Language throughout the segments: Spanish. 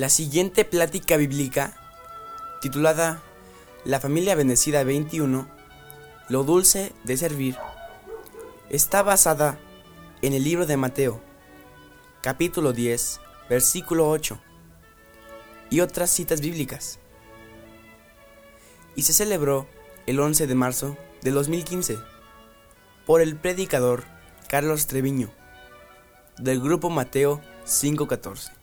La siguiente plática bíblica, titulada La familia bendecida 21, Lo dulce de servir, está basada en el libro de Mateo, capítulo 10, versículo 8, y otras citas bíblicas. Y se celebró el 11 de marzo de 2015 por el predicador Carlos Treviño del grupo Mateo 514.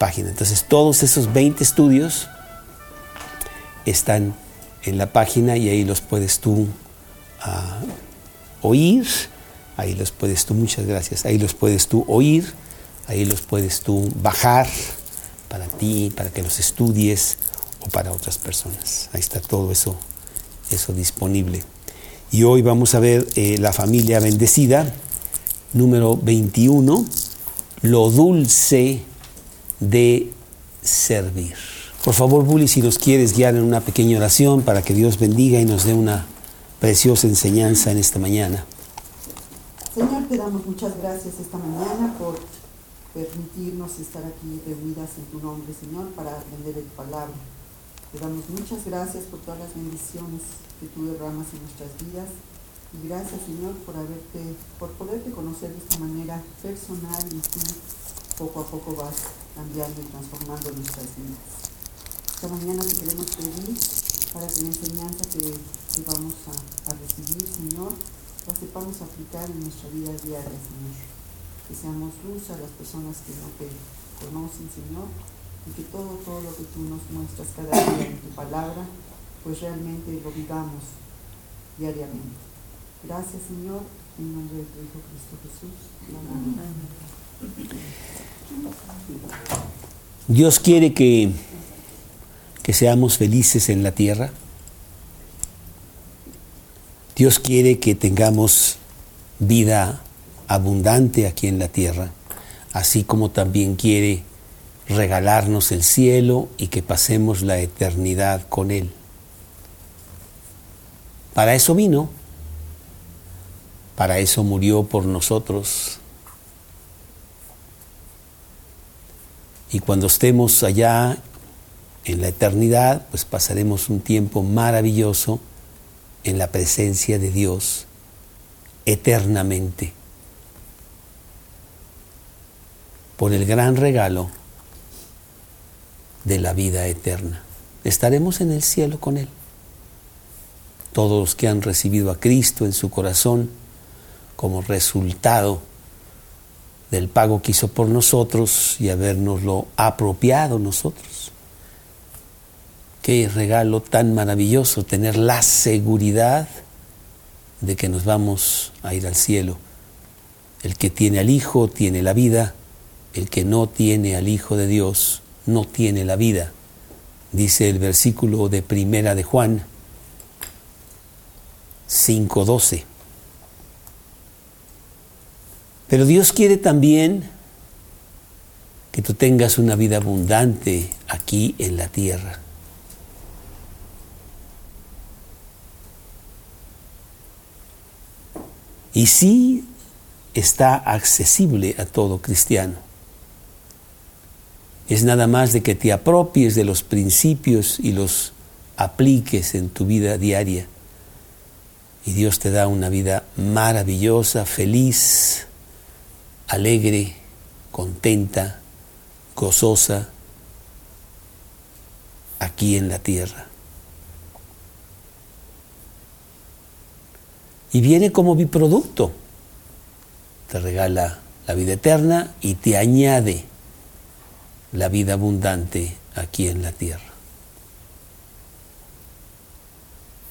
Página. Entonces todos esos 20 estudios están en la página y ahí los puedes tú ah, oír, ahí los puedes tú, muchas gracias, ahí los puedes tú oír, ahí los puedes tú bajar para ti, para que los estudies o para otras personas. Ahí está todo eso, eso disponible. Y hoy vamos a ver eh, la familia bendecida, número 21, lo dulce de servir. Por favor, Bully, si nos quieres guiar en una pequeña oración para que Dios bendiga y nos dé una preciosa enseñanza en esta mañana. Señor, te damos muchas gracias esta mañana por permitirnos estar aquí reunidas en tu nombre, Señor, para aprender tu palabra. Te damos muchas gracias por todas las bendiciones que tú derramas en nuestras vidas. Y gracias, Señor, por haberte, por poderte conocer de esta manera personal y tú poco a poco vas cambiando y transformando nuestras vidas. Esta mañana te queremos pedir para que la enseñanza que, que vamos a, a, recibir, Señor, la sepamos aplicar en nuestra vida diaria, Señor. Que seamos luz a las personas que no te conocen, Señor, y que todo, todo lo que tú nos muestras cada día en tu palabra, pues realmente lo vivamos diariamente. Gracias, Señor, en nombre de tu Hijo Cristo Jesús. Amén. Dios quiere que, que seamos felices en la tierra. Dios quiere que tengamos vida abundante aquí en la tierra, así como también quiere regalarnos el cielo y que pasemos la eternidad con Él. Para eso vino, para eso murió por nosotros. Y cuando estemos allá en la eternidad, pues pasaremos un tiempo maravilloso en la presencia de Dios eternamente. Por el gran regalo de la vida eterna. Estaremos en el cielo con Él. Todos los que han recibido a Cristo en su corazón como resultado del pago que hizo por nosotros y habernoslo apropiado nosotros. Qué regalo tan maravilloso tener la seguridad de que nos vamos a ir al cielo. El que tiene al Hijo tiene la vida, el que no tiene al Hijo de Dios no tiene la vida. Dice el versículo de Primera de Juan 5:12. Pero Dios quiere también que tú tengas una vida abundante aquí en la tierra. Y sí está accesible a todo cristiano. Es nada más de que te apropies de los principios y los apliques en tu vida diaria. Y Dios te da una vida maravillosa, feliz, alegre, contenta, gozosa aquí en la tierra. Y viene como biproducto. Te regala la vida eterna y te añade la vida abundante aquí en la tierra.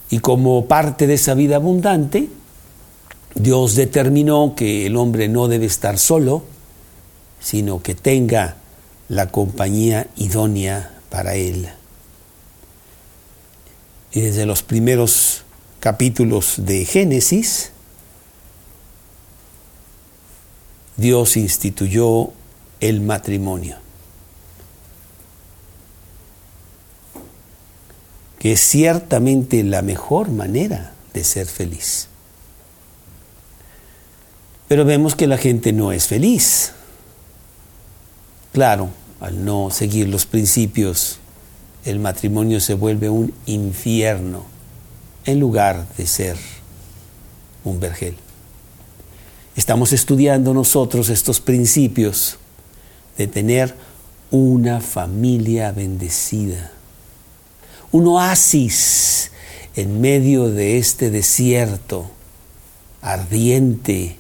Y como parte de esa vida abundante, Dios determinó que el hombre no debe estar solo, sino que tenga la compañía idónea para él. Y desde los primeros capítulos de Génesis, Dios instituyó el matrimonio, que es ciertamente la mejor manera de ser feliz. Pero vemos que la gente no es feliz. Claro, al no seguir los principios, el matrimonio se vuelve un infierno en lugar de ser un vergel. Estamos estudiando nosotros estos principios de tener una familia bendecida, un oasis en medio de este desierto ardiente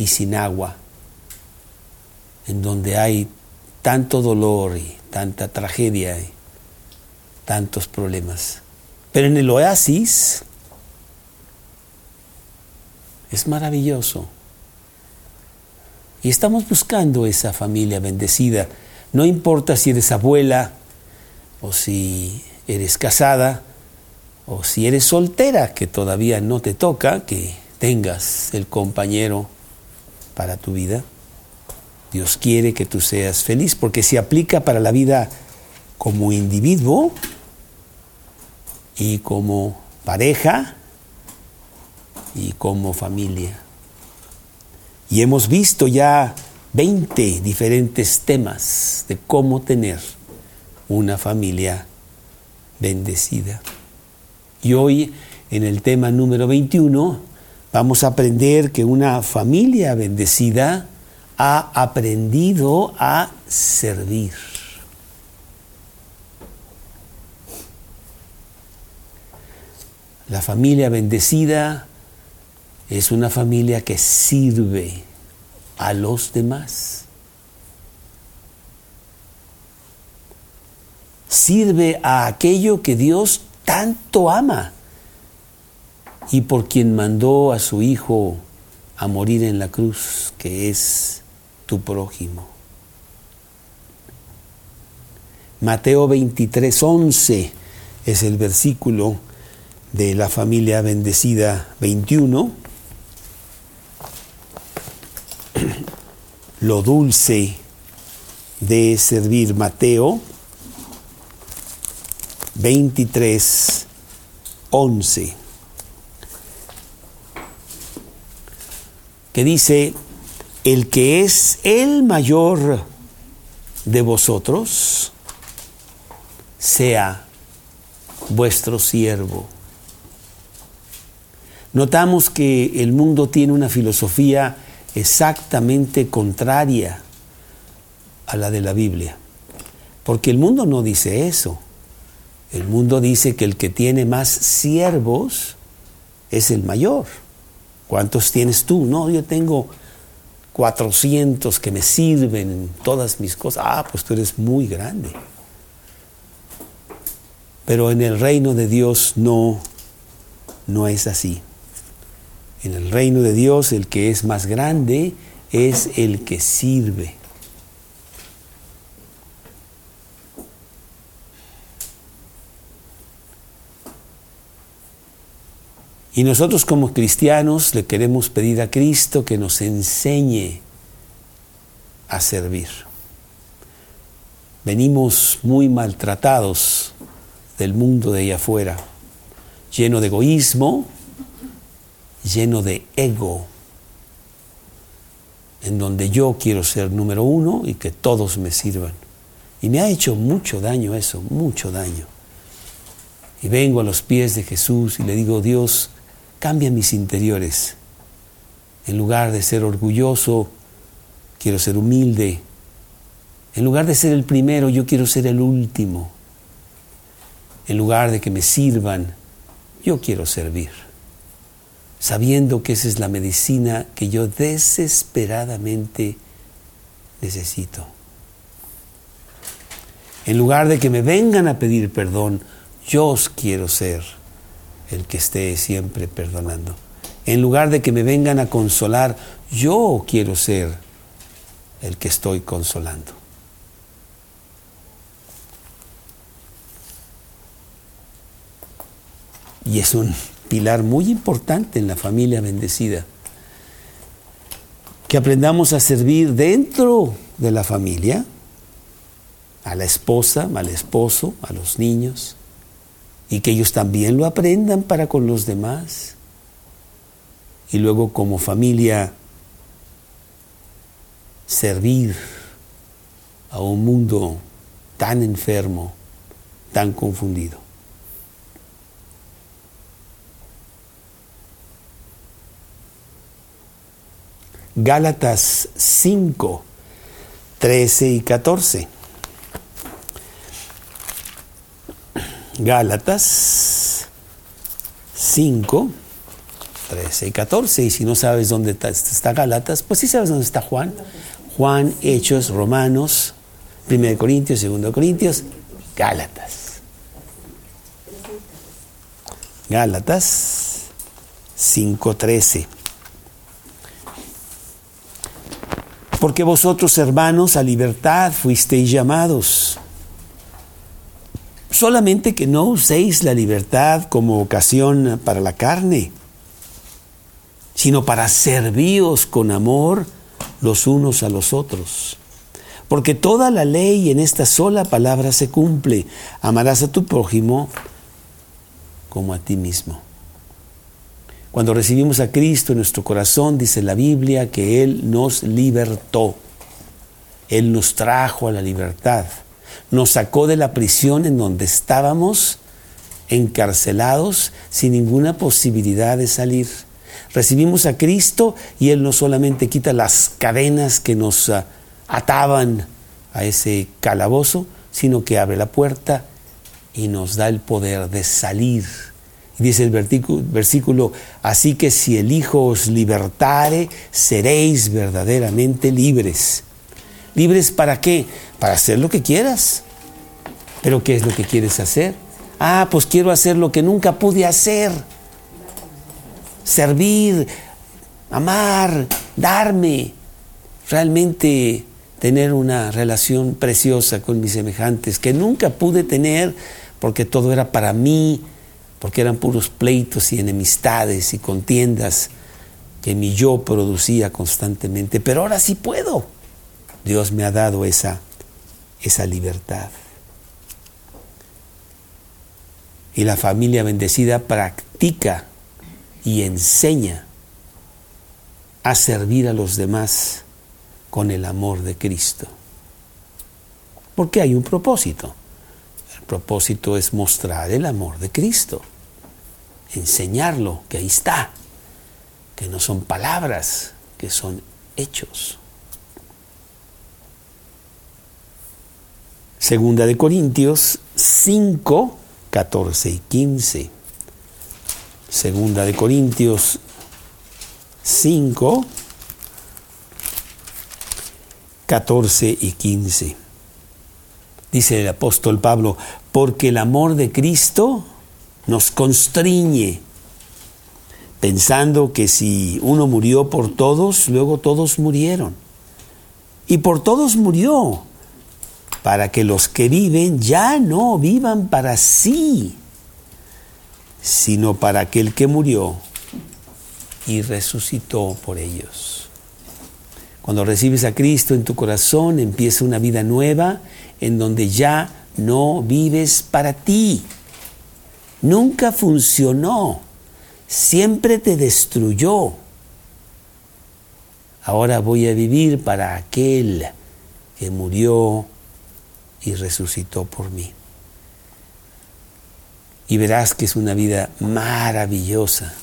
y sin agua, en donde hay tanto dolor y tanta tragedia y tantos problemas. Pero en el oasis es maravilloso. Y estamos buscando esa familia bendecida. No importa si eres abuela o si eres casada o si eres soltera, que todavía no te toca que tengas el compañero para tu vida. Dios quiere que tú seas feliz porque se aplica para la vida como individuo y como pareja y como familia. Y hemos visto ya 20 diferentes temas de cómo tener una familia bendecida. Y hoy, en el tema número 21, vamos a aprender que una familia bendecida ha aprendido a servir. La familia bendecida es una familia que sirve a los demás. Sirve a aquello que Dios tanto ama y por quien mandó a su Hijo a morir en la cruz, que es tu prójimo. Mateo 23, 11 es el versículo de la familia bendecida 21. Lo dulce de servir Mateo 23, 11. Que dice, el que es el mayor de vosotros, sea vuestro siervo. Notamos que el mundo tiene una filosofía exactamente contraria a la de la Biblia, porque el mundo no dice eso. El mundo dice que el que tiene más siervos es el mayor. ¿Cuántos tienes tú? No, yo tengo 400 que me sirven en todas mis cosas. Ah, pues tú eres muy grande. Pero en el reino de Dios no, no es así. En el reino de Dios el que es más grande es el que sirve. Y nosotros como cristianos le queremos pedir a Cristo que nos enseñe a servir. Venimos muy maltratados del mundo de allá afuera, lleno de egoísmo, lleno de ego, en donde yo quiero ser número uno y que todos me sirvan. Y me ha hecho mucho daño eso, mucho daño. Y vengo a los pies de Jesús y le digo, Dios, cambia mis interiores. En lugar de ser orgulloso, quiero ser humilde. En lugar de ser el primero, yo quiero ser el último. En lugar de que me sirvan, yo quiero servir. Sabiendo que esa es la medicina que yo desesperadamente necesito. En lugar de que me vengan a pedir perdón, yo quiero ser el que esté siempre perdonando. En lugar de que me vengan a consolar, yo quiero ser el que estoy consolando. Y es un pilar muy importante en la familia bendecida. Que aprendamos a servir dentro de la familia, a la esposa, al esposo, a los niños, y que ellos también lo aprendan para con los demás. Y luego como familia servir a un mundo tan enfermo, tan confundido. Gálatas 5, 13 y 14. Gálatas 5, 13 y 14. Y si no sabes dónde está, Gálatas, pues sí sabes dónde está Juan. Juan, Hechos, Romanos, 1 Corintios, 2 Corintios, Gálatas. Gálatas 5:13. Porque vosotros, hermanos, a libertad fuisteis llamados. Solamente que no uséis la libertad como ocasión para la carne, sino para servíos con amor los unos a los otros. Porque toda la ley en esta sola palabra se cumple. Amarás a tu prójimo como a ti mismo. Cuando recibimos a Cristo en nuestro corazón, dice la Biblia que Él nos libertó. Él nos trajo a la libertad. Nos sacó de la prisión en donde estábamos encarcelados sin ninguna posibilidad de salir. Recibimos a Cristo y Él no solamente quita las cadenas que nos ah, ataban a ese calabozo, sino que abre la puerta y nos da el poder de salir Dice el versículo, así que si el Hijo os libertare, seréis verdaderamente libres. ¿Libres para qué? Para hacer lo que quieras. ¿Pero qué es lo que quieres hacer? Ah, pues quiero hacer lo que nunca pude hacer. Servir, amar, darme. Realmente tener una relación preciosa con mis semejantes que nunca pude tener porque todo era para mí, porque eran puros pleitos y enemistades y contiendas que mi yo producía constantemente, pero ahora sí puedo. Dios me ha dado esa, esa libertad. Y la familia bendecida practica y enseña a servir a los demás con el amor de Cristo. Porque hay un propósito propósito es mostrar el amor de Cristo, enseñarlo, que ahí está, que no son palabras, que son hechos. Segunda de Corintios 5, 14 y 15. Segunda de Corintios 5, 14 y 15. Dice el apóstol Pablo, porque el amor de Cristo nos constriñe, pensando que si uno murió por todos, luego todos murieron. Y por todos murió, para que los que viven ya no vivan para sí, sino para aquel que murió y resucitó por ellos. Cuando recibes a Cristo en tu corazón, empieza una vida nueva en donde ya no vives para ti. Nunca funcionó, siempre te destruyó. Ahora voy a vivir para aquel que murió y resucitó por mí. Y verás que es una vida maravillosa,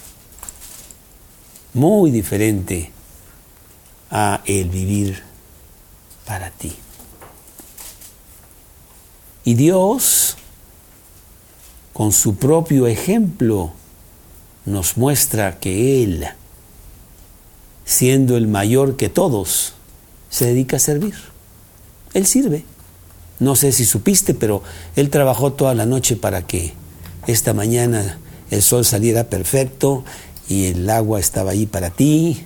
muy diferente a el vivir para ti. Y Dios, con su propio ejemplo, nos muestra que Él, siendo el mayor que todos, se dedica a servir. Él sirve. No sé si supiste, pero él trabajó toda la noche para que esta mañana el sol saliera perfecto y el agua estaba ahí para ti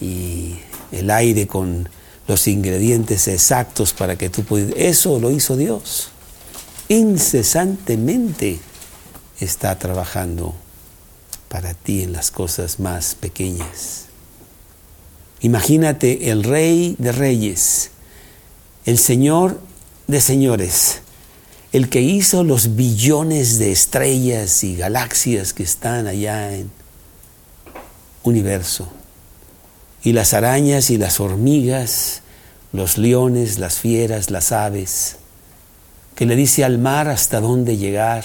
y el aire con los ingredientes exactos para que tú pudieras. Eso lo hizo Dios. Incesantemente está trabajando para ti en las cosas más pequeñas. Imagínate el rey de reyes, el señor de señores, el que hizo los billones de estrellas y galaxias que están allá en universo, y las arañas y las hormigas, los leones, las fieras, las aves, que le dice al mar hasta dónde llegar.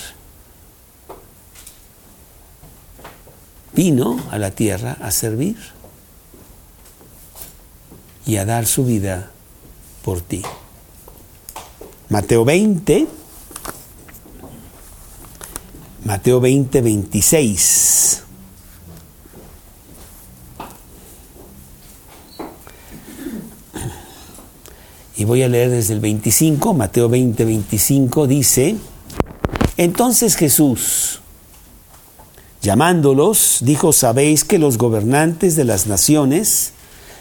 Vino a la tierra a servir y a dar su vida por ti. Mateo 20, Mateo 20, 26. Y voy a leer desde el 25, Mateo 20, 25 dice, entonces Jesús, llamándolos, dijo, sabéis que los gobernantes de las naciones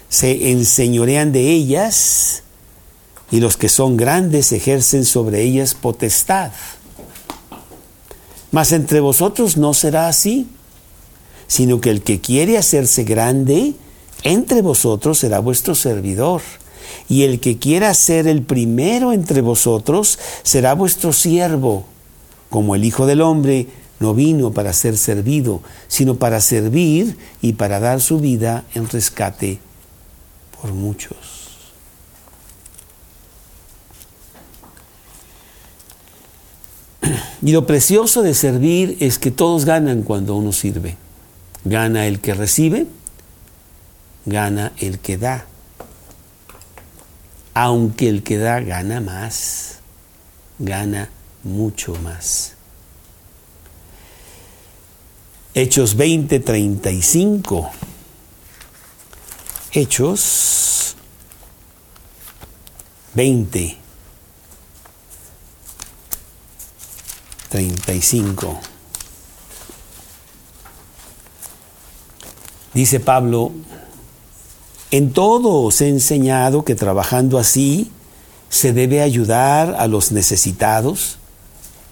se enseñorean de ellas y los que son grandes ejercen sobre ellas potestad. Mas entre vosotros no será así, sino que el que quiere hacerse grande, entre vosotros será vuestro servidor y el que quiera ser el primero entre vosotros será vuestro siervo, como el Hijo del Hombre no vino para ser servido, sino para servir y para dar su vida en rescate por muchos. Y lo precioso de servir es que todos ganan cuando uno sirve. Gana el que recibe, gana el que da aunque el que da gana más, gana mucho más. Hechos 20, 35. Hechos 20, 35. Dice Pablo, en todo os he enseñado que trabajando así se debe ayudar a los necesitados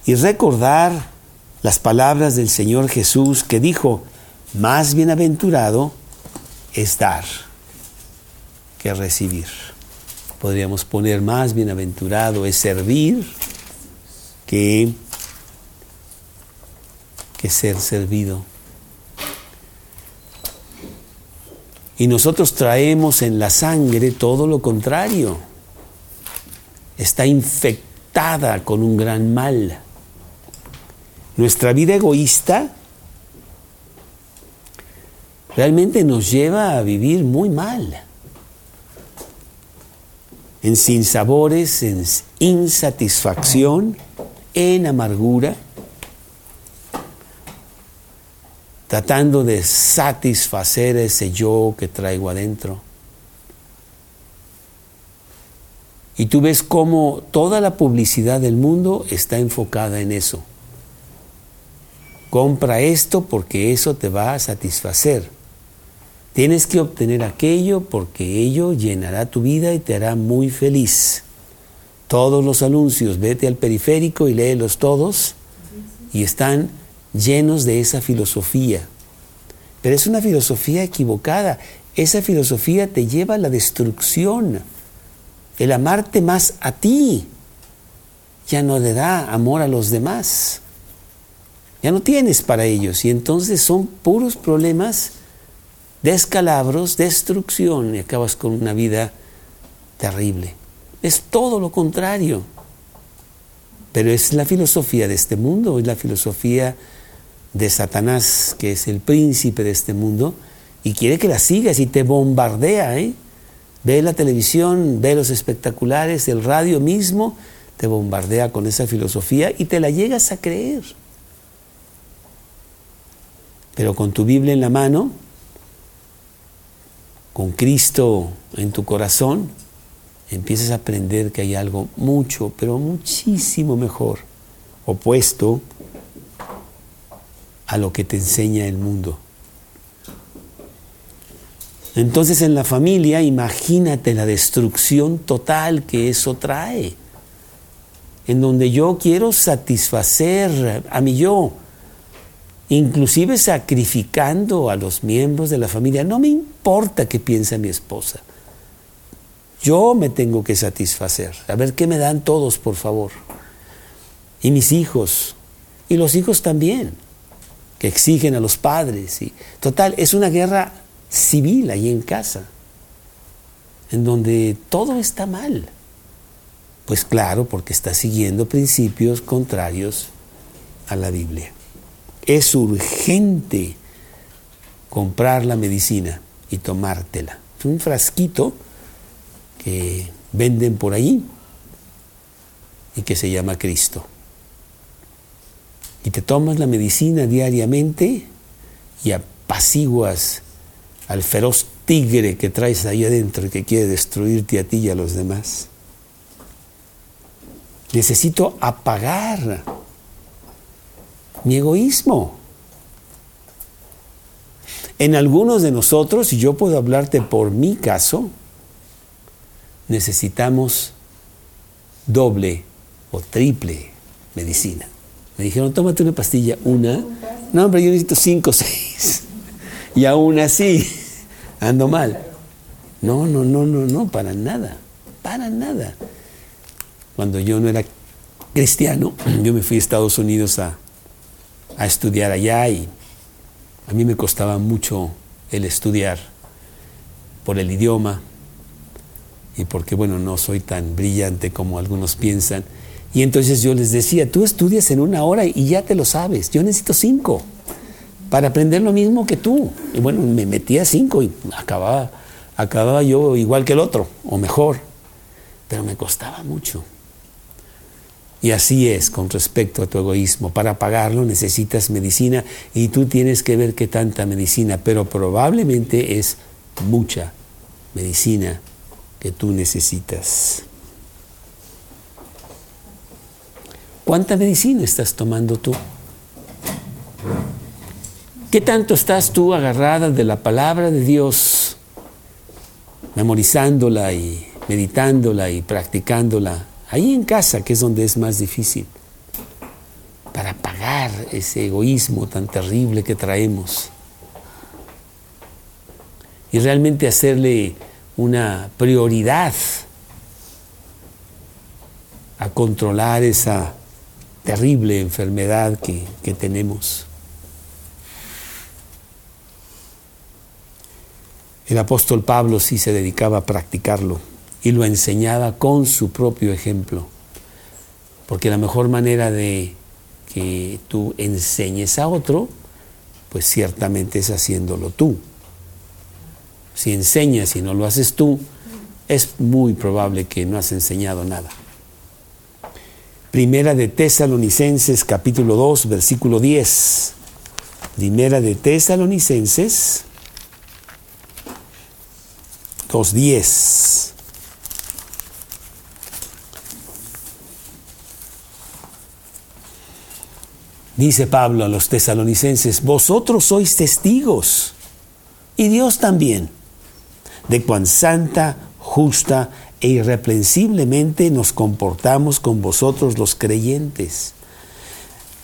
y recordar las palabras del Señor Jesús que dijo, más bienaventurado es dar que recibir. Podríamos poner más bienaventurado es servir que, que ser servido. Y nosotros traemos en la sangre todo lo contrario. Está infectada con un gran mal. Nuestra vida egoísta realmente nos lleva a vivir muy mal. En sinsabores, en insatisfacción, en amargura tratando de satisfacer ese yo que traigo adentro. Y tú ves cómo toda la publicidad del mundo está enfocada en eso. Compra esto porque eso te va a satisfacer. Tienes que obtener aquello porque ello llenará tu vida y te hará muy feliz. Todos los anuncios, vete al periférico y léelos todos y están llenos de esa filosofía. Pero es una filosofía equivocada. Esa filosofía te lleva a la destrucción. El amarte más a ti ya no le da amor a los demás. Ya no tienes para ellos. Y entonces son puros problemas, descalabros, destrucción. Y acabas con una vida terrible. Es todo lo contrario. Pero es la filosofía de este mundo, es la filosofía de Satanás, que es el príncipe de este mundo, y quiere que la sigas y te bombardea. ¿eh? Ve la televisión, ve los espectaculares, el radio mismo, te bombardea con esa filosofía y te la llegas a creer. Pero con tu Biblia en la mano, con Cristo en tu corazón, empiezas a aprender que hay algo mucho, pero muchísimo mejor, opuesto a lo que te enseña el mundo. Entonces en la familia imagínate la destrucción total que eso trae, en donde yo quiero satisfacer a mi yo, inclusive sacrificando a los miembros de la familia. No me importa qué piensa mi esposa. Yo me tengo que satisfacer. A ver qué me dan todos, por favor. Y mis hijos. Y los hijos también, exigen a los padres. Y, total, es una guerra civil ahí en casa, en donde todo está mal. Pues claro, porque está siguiendo principios contrarios a la Biblia. Es urgente comprar la medicina y tomártela. Es un frasquito que venden por ahí y que se llama Cristo. Y te tomas la medicina diariamente y apaciguas al feroz tigre que traes ahí adentro y que quiere destruirte a ti y a los demás. Necesito apagar mi egoísmo. En algunos de nosotros, y yo puedo hablarte por mi caso, necesitamos doble o triple medicina. Me dijeron, tómate una pastilla, una. No, hombre, yo necesito cinco o seis. Y aún así, ando mal. No, no, no, no, no, para nada. Para nada. Cuando yo no era cristiano, yo me fui a Estados Unidos a, a estudiar allá y a mí me costaba mucho el estudiar por el idioma, y porque, bueno, no soy tan brillante como algunos piensan. Y entonces yo les decía, tú estudias en una hora y ya te lo sabes, yo necesito cinco para aprender lo mismo que tú. Y bueno, me metía cinco y acababa, acababa yo igual que el otro, o mejor, pero me costaba mucho. Y así es con respecto a tu egoísmo. Para pagarlo necesitas medicina y tú tienes que ver qué tanta medicina, pero probablemente es mucha medicina que tú necesitas. ¿Cuánta medicina estás tomando tú? ¿Qué tanto estás tú agarrada de la palabra de Dios, memorizándola y meditándola y practicándola? Ahí en casa, que es donde es más difícil, para pagar ese egoísmo tan terrible que traemos y realmente hacerle una prioridad a controlar esa terrible enfermedad que, que, tenemos. El apóstol Pablo sí se dedicaba a practicarlo y lo enseñaba con su propio ejemplo, porque la mejor manera de que tú enseñes a otro, pues ciertamente es haciéndolo tú si enseñas y no lo haces tú, es muy probable que no has enseñado nada. Primera de Tesalonicenses capítulo 2 versículo 10. Primera de Tesalonicenses 2.10. Dice Pablo a los tesalonicenses, vosotros sois testigos y Dios también de cuán santa, justa e irreprensiblemente nos comportamos con vosotros los creyentes.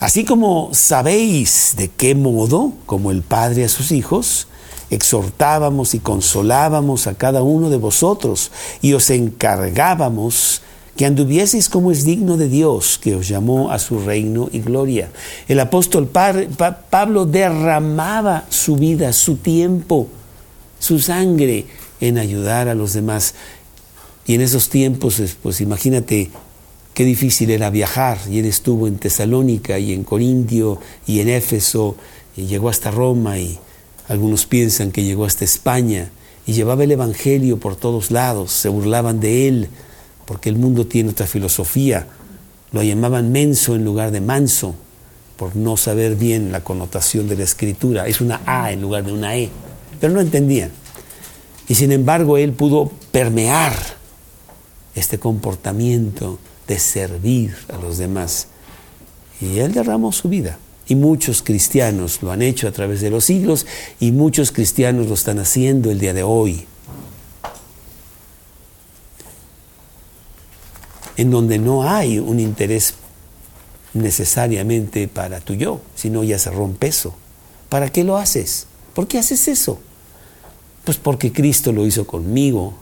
Así como sabéis de qué modo, como el Padre a sus hijos, exhortábamos y consolábamos a cada uno de vosotros y os encargábamos que anduvieseis como es digno de Dios, que os llamó a su reino y gloria. El apóstol Pablo derramaba su vida, su tiempo, su sangre en ayudar a los demás. Y en esos tiempos, pues imagínate qué difícil era viajar. Y él estuvo en Tesalónica y en Corintio y en Éfeso y llegó hasta Roma y algunos piensan que llegó hasta España y llevaba el Evangelio por todos lados. Se burlaban de él porque el mundo tiene otra filosofía. Lo llamaban menso en lugar de manso por no saber bien la connotación de la escritura. Es una A en lugar de una E. Pero no entendían. Y sin embargo él pudo permear este comportamiento de servir a los demás. Y Él derramó su vida. Y muchos cristianos lo han hecho a través de los siglos y muchos cristianos lo están haciendo el día de hoy. En donde no hay un interés necesariamente para tu yo, sino ya se rompe eso. ¿Para qué lo haces? ¿Por qué haces eso? Pues porque Cristo lo hizo conmigo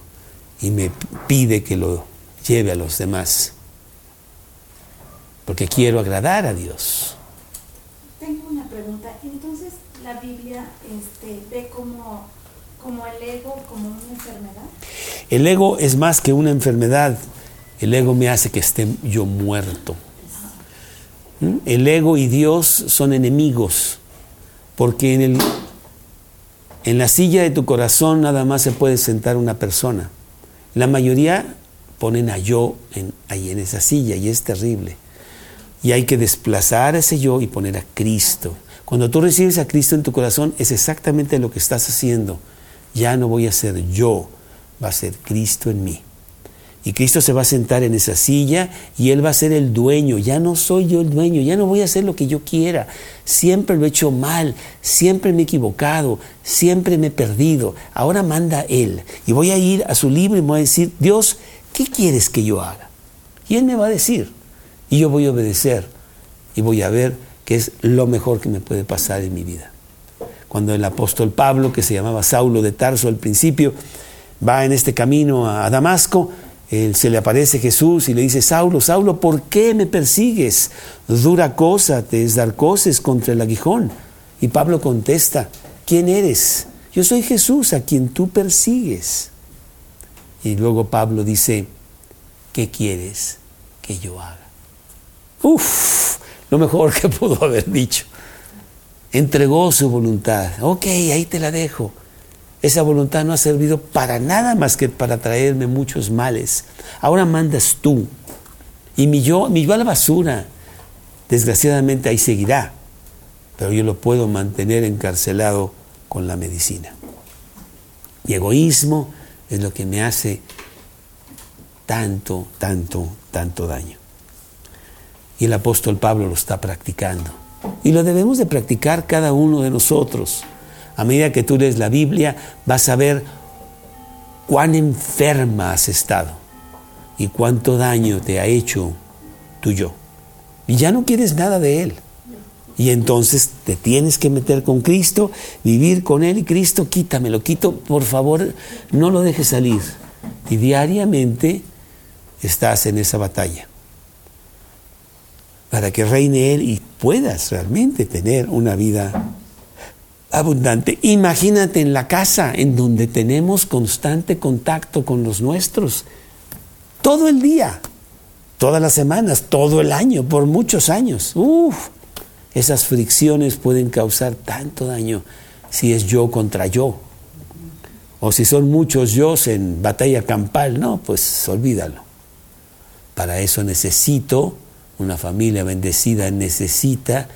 y me pide que lo lleve a los demás. Porque quiero agradar a Dios. Tengo una pregunta. Entonces, ¿la Biblia este, ve como, como el ego como una enfermedad? El ego es más que una enfermedad. El ego me hace que esté yo muerto. ¿Mm? El ego y Dios son enemigos, porque en, el, en la silla de tu corazón nada más se puede sentar una persona. La mayoría ponen a yo en, ahí en esa silla y es terrible. Y hay que desplazar ese yo y poner a Cristo. Cuando tú recibes a Cristo en tu corazón es exactamente lo que estás haciendo. Ya no voy a ser yo, va a ser Cristo en mí. Y Cristo se va a sentar en esa silla y Él va a ser el dueño. Ya no soy yo el dueño, ya no voy a hacer lo que yo quiera. Siempre lo he hecho mal, siempre me he equivocado, siempre me he perdido. Ahora manda Él. Y voy a ir a su libro y me voy a decir, Dios, ¿qué quieres que yo haga? Y Él me va a decir. Y yo voy a obedecer. Y voy a ver qué es lo mejor que me puede pasar en mi vida. Cuando el apóstol Pablo, que se llamaba Saulo de Tarso al principio, va en este camino a Damasco, se le aparece Jesús y le dice, Saulo, Saulo, ¿por qué me persigues? Dura cosa te es dar cosas contra el aguijón. Y Pablo contesta, ¿quién eres? Yo soy Jesús a quien tú persigues. Y luego Pablo dice, ¿qué quieres que yo haga? Uf, lo mejor que pudo haber dicho. Entregó su voluntad. Ok, ahí te la dejo. Esa voluntad no ha servido para nada más que para traerme muchos males. Ahora mandas tú. Y mi yo, mi yo a la basura, desgraciadamente ahí seguirá. Pero yo lo puedo mantener encarcelado con la medicina. Mi egoísmo es lo que me hace tanto, tanto, tanto daño. Y el apóstol Pablo lo está practicando. Y lo debemos de practicar cada uno de nosotros. A medida que tú lees la Biblia, vas a ver cuán enferma has estado y cuánto daño te ha hecho tu yo. Y ya no quieres nada de Él. Y entonces te tienes que meter con Cristo, vivir con Él y Cristo, quítamelo, quito, por favor, no lo dejes salir. Y diariamente estás en esa batalla para que reine Él y puedas realmente tener una vida abundante. Imagínate en la casa en donde tenemos constante contacto con los nuestros, todo el día, todas las semanas, todo el año, por muchos años. Uf, esas fricciones pueden causar tanto daño si es yo contra yo. O si son muchos yo en batalla campal, no, pues olvídalo. Para eso necesito, una familia bendecida necesita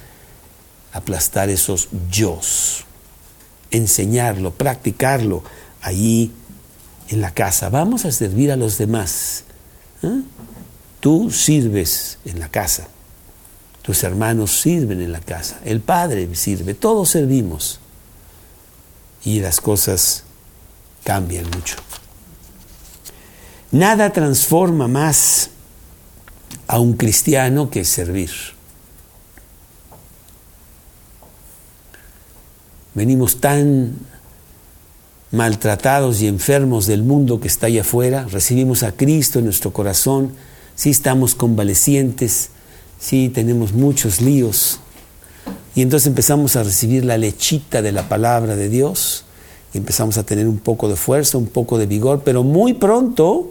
aplastar esos yos, enseñarlo, practicarlo allí en la casa. Vamos a servir a los demás. ¿eh? Tú sirves en la casa, tus hermanos sirven en la casa, el Padre sirve, todos servimos. Y las cosas cambian mucho. Nada transforma más a un cristiano que servir. Venimos tan maltratados y enfermos del mundo que está allá afuera, recibimos a Cristo en nuestro corazón, sí estamos convalecientes, sí tenemos muchos líos, y entonces empezamos a recibir la lechita de la palabra de Dios, y empezamos a tener un poco de fuerza, un poco de vigor, pero muy pronto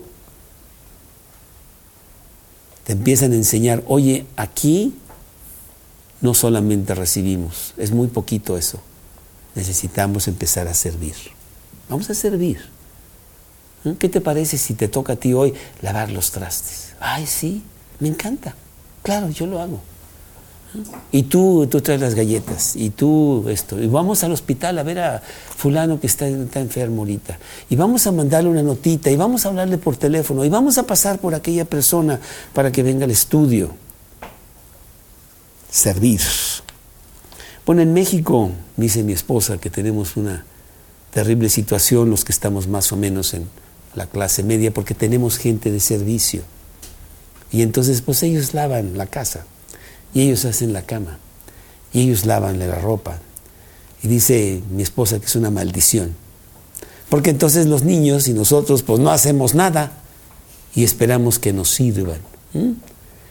te empiezan a enseñar, oye, aquí no solamente recibimos, es muy poquito eso necesitamos empezar a servir. Vamos a servir. ¿Eh? ¿Qué te parece si te toca a ti hoy lavar los trastes? Ay, sí, me encanta. Claro, yo lo hago. Y tú, tú traes las galletas, y tú esto. Y vamos al hospital a ver a fulano que está, está enfermo ahorita. Y vamos a mandarle una notita, y vamos a hablarle por teléfono, y vamos a pasar por aquella persona para que venga al estudio. Servir. Bueno, en México, dice mi esposa, que tenemos una terrible situación los que estamos más o menos en la clase media, porque tenemos gente de servicio. Y entonces, pues ellos lavan la casa y ellos hacen la cama y ellos lavan la ropa. Y dice mi esposa que es una maldición. Porque entonces los niños y nosotros pues no hacemos nada y esperamos que nos sirvan.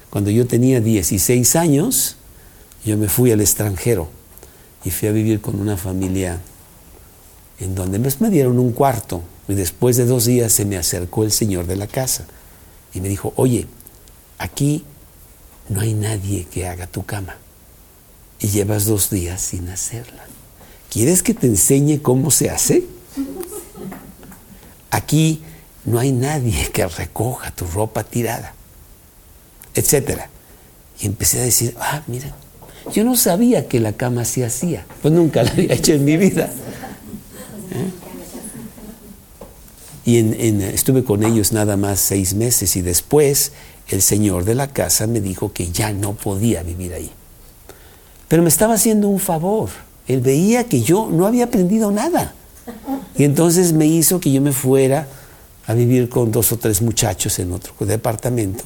Cuando yo tenía 16 años, yo me fui al extranjero y fui a vivir con una familia en donde me dieron un cuarto y después de dos días se me acercó el señor de la casa y me dijo, oye, aquí no hay nadie que haga tu cama y llevas dos días sin hacerla. ¿Quieres que te enseñe cómo se hace? Aquí no hay nadie que recoja tu ropa tirada, etcétera. Y empecé a decir, ah, mira, yo no sabía que la cama se hacía, pues nunca la había hecho en mi vida. ¿Eh? Y estuve con ellos nada más seis meses y después el señor de la casa me dijo que ya no podía vivir ahí. Pero me estaba haciendo un favor. Él veía que yo no había aprendido nada. Y entonces me hizo que yo me fuera a vivir con dos o tres muchachos en otro departamento.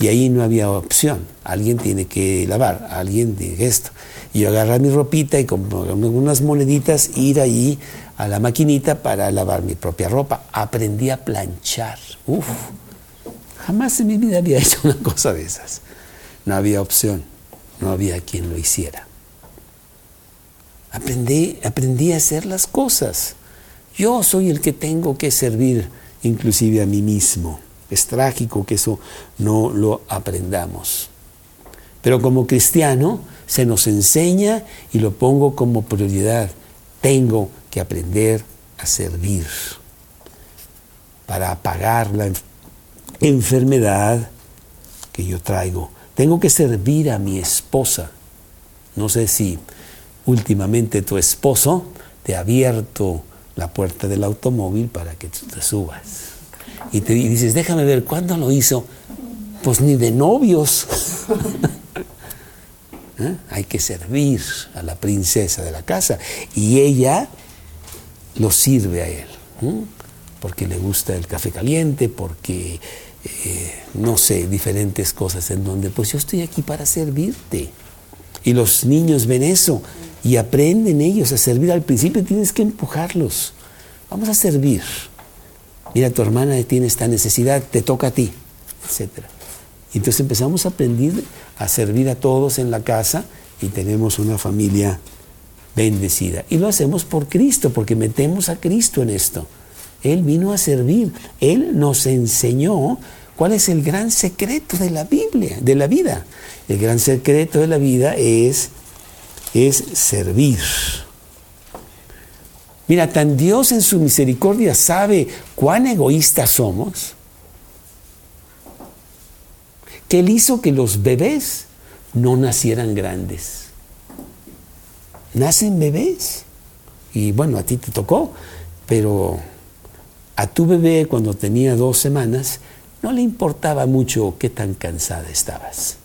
Y ahí no había opción. Alguien tiene que lavar, alguien de esto. Y yo agarrar mi ropita y con unas moneditas ir ahí a la maquinita para lavar mi propia ropa. Aprendí a planchar. Uf. Jamás en mi vida había hecho una cosa de esas. No había opción, no había quien lo hiciera. Aprendí, aprendí a hacer las cosas. Yo soy el que tengo que servir inclusive a mí mismo. Es trágico que eso no lo aprendamos. Pero como cristiano se nos enseña y lo pongo como prioridad. Tengo que aprender a servir para apagar la enfermedad que yo traigo. Tengo que servir a mi esposa. No sé si últimamente tu esposo te ha abierto la puerta del automóvil para que tú te subas. Y te dices, déjame ver, ¿cuándo lo hizo? Pues ni de novios. ¿Eh? Hay que servir a la princesa de la casa. Y ella lo sirve a él. Porque le gusta el café caliente, porque eh, no sé, diferentes cosas en donde, pues yo estoy aquí para servirte. Y los niños ven eso y aprenden ellos a servir. Al principio tienes que empujarlos. Vamos a servir. Mira, tu hermana tiene esta necesidad, te toca a ti, etc. Entonces empezamos a aprender a servir a todos en la casa y tenemos una familia bendecida. Y lo hacemos por Cristo, porque metemos a Cristo en esto. Él vino a servir. Él nos enseñó cuál es el gran secreto de la Biblia, de la vida. El gran secreto de la vida es, es servir. Mira, tan Dios en su misericordia sabe cuán egoístas somos, que Él hizo que los bebés no nacieran grandes. Nacen bebés. Y bueno, a ti te tocó, pero a tu bebé cuando tenía dos semanas no le importaba mucho qué tan cansada estabas.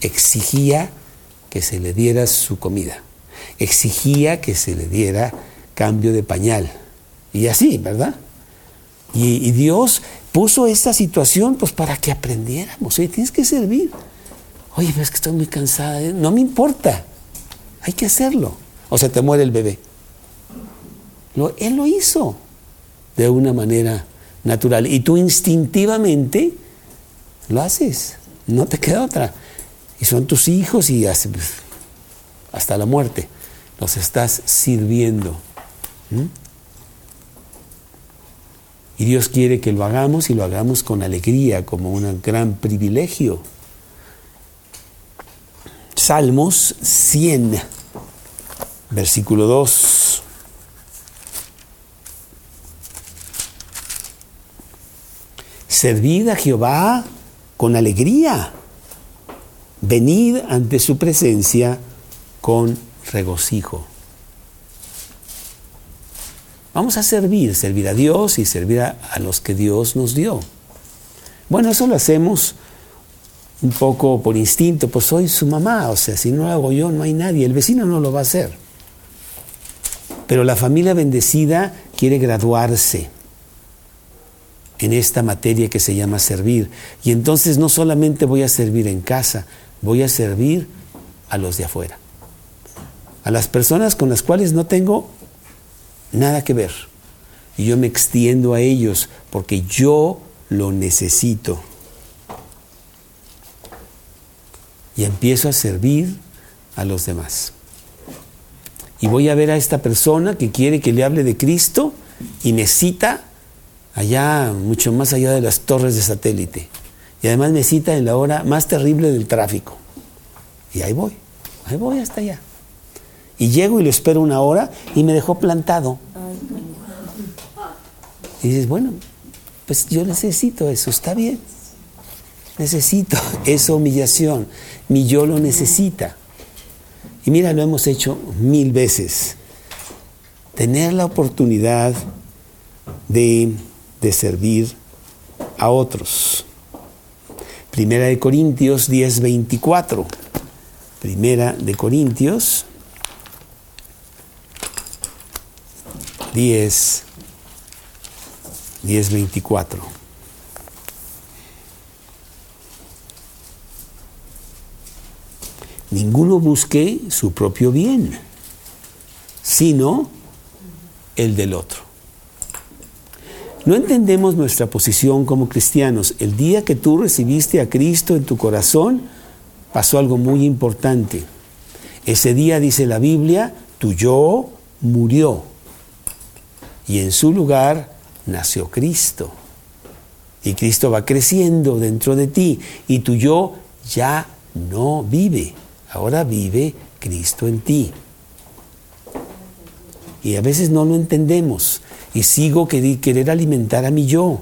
Exigía que se le diera su comida. Exigía que se le diera cambio de pañal. Y así, ¿verdad? Y, Dios puso esta situación pues para que aprendiéramos. Oye, tienes que servir. Oye, ves que estoy muy cansada. No me importa. Hay que hacerlo. O se te muere el bebé. él lo hizo de una manera natural. Y tú instintivamente lo haces, no te queda otra. Y son tus hijos y hasta la muerte los estás sirviendo. Y Dios quiere que lo hagamos y lo hagamos con alegría, como un gran privilegio. Salmos 100, versículo 2. Servid a Jehová con alegría. Venid ante su presencia con regocijo. Vamos a servir, servir a Dios y servir a, a, los que Dios nos dio. Bueno, eso lo hacemos un poco por instinto, pues soy su mamá, o sea, si no lo hago yo no hay nadie, el vecino no lo va a hacer. Pero la familia bendecida quiere graduarse en esta materia que se llama servir. Y entonces no solamente voy a servir en casa, voy a servir a los de afuera. A las personas con las cuales no tengo nada que ver. Y yo me extiendo a ellos porque yo lo necesito. Y empiezo a servir a los demás. Y voy a ver a esta persona que quiere que le hable de Cristo y me cita allá, mucho más allá de las torres de satélite. Y además me cita en la hora más terrible del tráfico. Y ahí voy, ahí voy hasta allá. Y llego y lo espero una hora y me dejó plantado. Y dices, bueno, pues yo necesito eso, está bien. Necesito esa humillación. Mi yo lo necesita. Y mira, lo hemos hecho mil veces. Tener la oportunidad de, de servir a otros. Primera de Corintios 10, 24. Primera de Corintios 10, 10, 24. Ninguno busque su propio bien, sino el del otro. No entendemos nuestra posición como cristianos. El día que tú recibiste a Cristo en tu corazón, pasó algo muy importante. Ese día, dice la Biblia, tu yo murió y en su lugar nació Cristo. Y Cristo va creciendo dentro de ti y tu yo ya no vive, ahora vive Cristo en ti. Y a veces no lo entendemos y sigo querer alimentar a mi yo.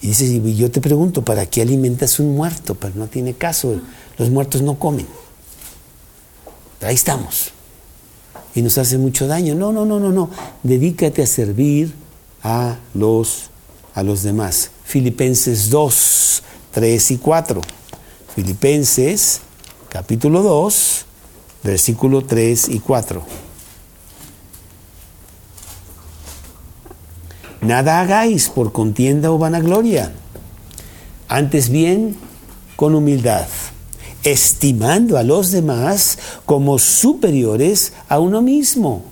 Y dices, y yo te pregunto, ¿para qué alimentas un muerto? Pero no tiene caso, los muertos no comen. Ahí estamos. Y nos hace mucho daño. No, no, no, no, no. Dedícate a servir a los, a los demás. Filipenses 2, 3 y 4. Filipenses capítulo 2, versículo 3 y 4. Nada hagáis por contienda o vanagloria, antes bien con humildad, estimando a los demás como superiores a uno mismo,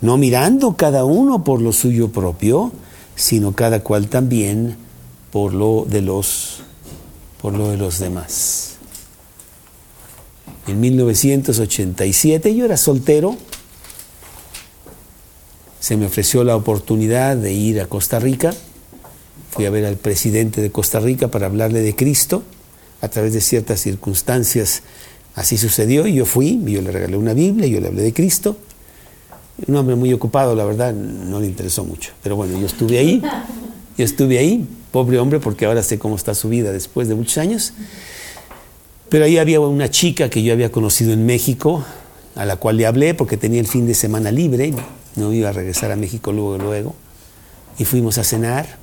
no mirando cada uno por lo suyo propio, sino cada cual también por lo de los, por lo de los demás. En 1987 yo era soltero, se me ofreció la oportunidad de ir a Costa Rica. Fui a ver al presidente de Costa Rica para hablarle de Cristo. A través de ciertas circunstancias así sucedió y yo fui, yo le regalé una Biblia, yo le hablé de Cristo. Un hombre muy ocupado, la verdad, no le interesó mucho. Pero bueno, yo estuve ahí, yo estuve ahí, pobre hombre, porque ahora sé cómo está su vida después de muchos años. Pero ahí había una chica que yo había conocido en México, a la cual le hablé porque tenía el fin de semana libre no iba a regresar a México luego, luego. Y fuimos a cenar.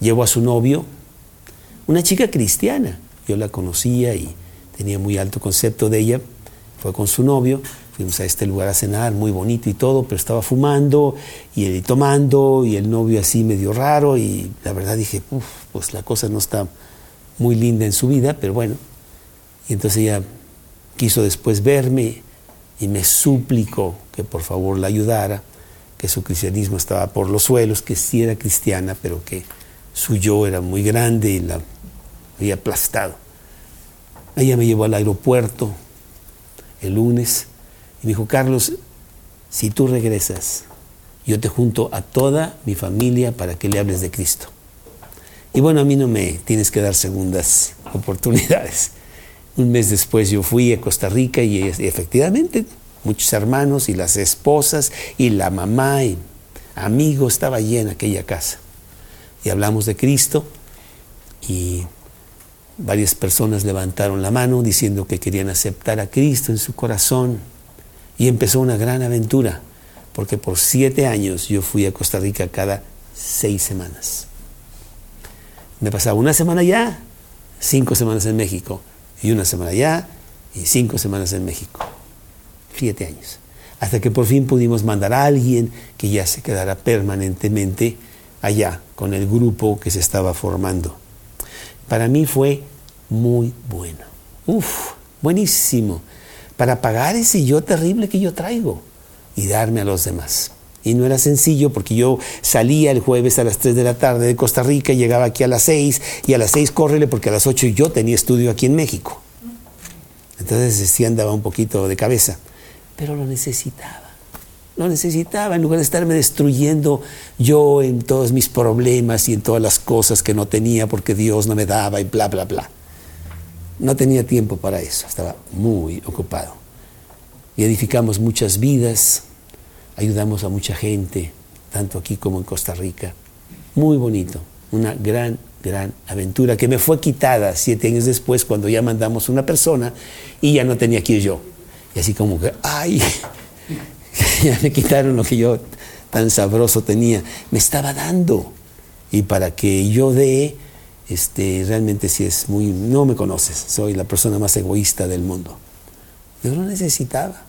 Llevó a su novio, una chica cristiana. Yo la conocía y tenía muy alto concepto de ella. Fue con su novio. Fuimos a este lugar a cenar, muy bonito y todo, pero estaba fumando y él tomando y el novio así medio raro. Y la verdad dije, pues la cosa no está muy linda en su vida, pero bueno. Y entonces ella quiso después verme y me suplicó que por favor la ayudara, que su cristianismo estaba por los suelos, que sí era cristiana, pero que su yo era muy grande y la había aplastado. Ella me llevó al aeropuerto el lunes y me dijo, Carlos, si tú regresas, yo te junto a toda mi familia para que le hables de Cristo. Y bueno, a mí no me tienes que dar segundas oportunidades. Un mes después yo fui a Costa Rica y, efectivamente muchos hermanos y las esposas y la mamá y amigos estaba llena aquella casa. Y hablamos de Cristo y varias personas levantaron la mano diciendo que querían aceptar a Cristo en su corazón y empezó una gran aventura, porque por siete años yo fui a Costa Rica cada seis semanas. Me pasaba una semana allá, cinco semanas en México, y una semana allá y cinco semanas en México. Siete años. Hasta que por fin pudimos mandar a alguien que ya se quedara permanentemente allá con el grupo que se estaba formando. Para mí fue muy bueno. Uf, buenísimo. Para pagar ese yo terrible que yo traigo y darme a los demás. Y no era sencillo porque yo salía el jueves a las 3 de la tarde de Costa Rica, llegaba aquí a las 6 y a las 6 córrele porque a las 8 yo tenía estudio aquí en México. Entonces sí andaba un poquito de cabeza, pero lo necesitaba. Lo necesitaba en lugar de estarme destruyendo yo en todos mis problemas y en todas las cosas que no tenía porque Dios no me daba y bla, bla, bla. No tenía tiempo para eso, estaba muy ocupado. Y edificamos muchas vidas, ayudamos a mucha gente, tanto aquí como en Costa Rica. Muy bonito, una gran, gran aventura que me fue quitada siete años después cuando ya mandamos una persona y ya no tenía que ir yo. Y así como que, ay, ya me quitaron lo que yo tan sabroso tenía. Me estaba dando. Y para que yo dé, este, realmente si es muy, no me conoces, soy la persona más egoísta del mundo. Yo lo necesitaba.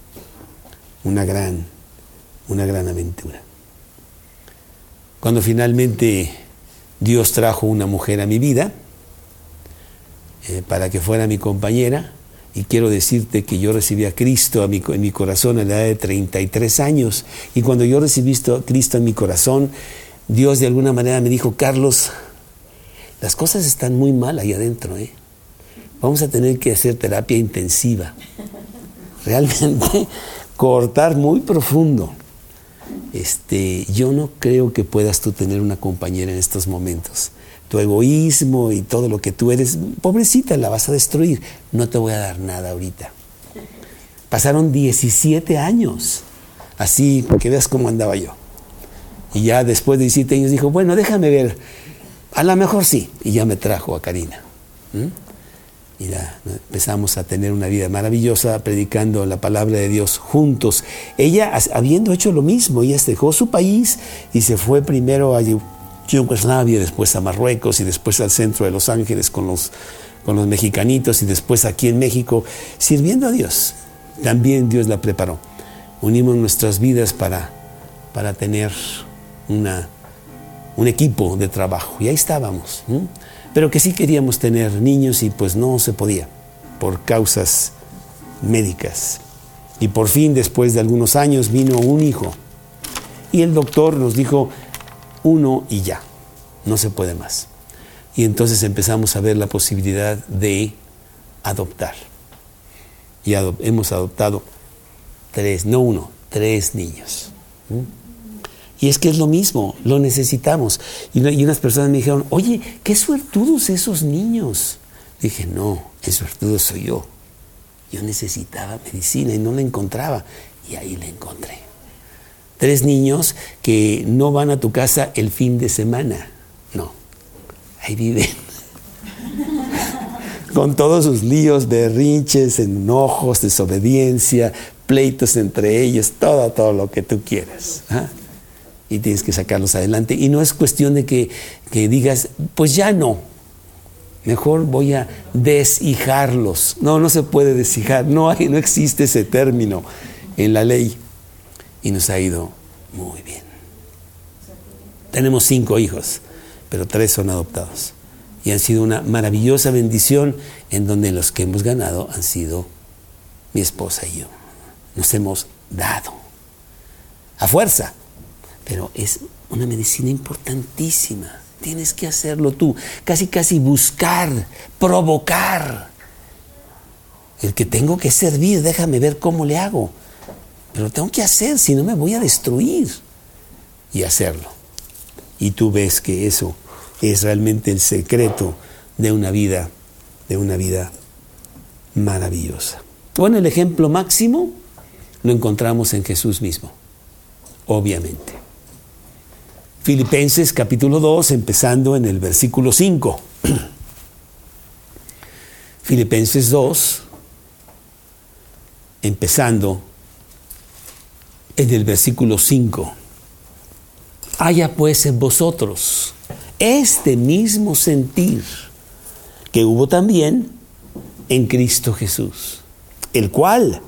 Una gran, una gran aventura. Cuando finalmente Dios trajo una mujer a mi vida, eh, para que fuera mi compañera, y quiero decirte que yo recibí a Cristo en mi corazón a la edad de 33 años. Y cuando yo recibí a Cristo en mi corazón, Dios de alguna manera me dijo, Carlos, las cosas están muy mal ahí adentro. ¿eh? Vamos a tener que hacer terapia intensiva. Realmente cortar muy profundo. Este, yo no creo que puedas tú tener una compañera en estos momentos tu egoísmo y todo lo que tú eres, pobrecita, la vas a destruir. No te voy a dar nada ahorita. Pasaron 17 años, así, que veas cómo andaba yo. Y ya después de 17 años dijo, bueno, déjame ver, a lo mejor sí. Y ya me trajo a Karina. Y ya empezamos a tener una vida maravillosa predicando la palabra de Dios juntos. Ella, habiendo hecho lo mismo, ella dejó su país y se fue primero a Yugoslavia, después a Marruecos y después al centro de Los Ángeles con los, con los mexicanitos y después aquí en México, sirviendo a Dios. También Dios la preparó. Unimos nuestras vidas para, para tener una, un equipo de trabajo y ahí estábamos. Pero que sí queríamos tener niños y pues no se podía por causas médicas. Y por fin, después de algunos años, vino un hijo. Y el doctor nos dijo, uno y ya, no se puede más. Y entonces empezamos a ver la posibilidad de adoptar. Y hemos adoptado tres, no uno, tres niños. Y es que es lo mismo, lo necesitamos. Y, unas personas me dijeron, oye, qué suertudos esos niños. Dije, no, el suertudo soy yo. Yo necesitaba medicina y no la encontraba. Y ahí la encontré. Tres niños que no van a tu casa el fin de semana. No, ahí viven. Con todos sus líos, berrinches, enojos, desobediencia, pleitos entre ellos, todo, todo lo que tú quieras. ¿ah? Y tienes que sacarlos adelante. Y no es cuestión de que, que digas, pues ya no, mejor voy a deshijarlos. No, no se puede deshijar, no, no existe ese término en la ley y nos ha ido muy bien. Tenemos cinco hijos, pero tres son adoptados. Y han sido una maravillosa bendición en donde los que hemos ganado han sido mi esposa y yo. Nos hemos dado a fuerza, pero es una medicina importantísima. Tienes que hacerlo tú, casi casi buscar, provocar. El que tengo que servir, déjame ver cómo le hago pero tengo que hacer, si no me voy a destruir. Y hacerlo. Y tú ves que eso es realmente el secreto de una vida, de una vida maravillosa. Bueno, el ejemplo máximo lo encontramos en Jesús mismo, obviamente. Filipenses capítulo 2, empezando en el versículo 5. Filipenses 2, empezando en el versículo 5. Haya pues en vosotros este mismo sentir que hubo también en Cristo Jesús, el cual,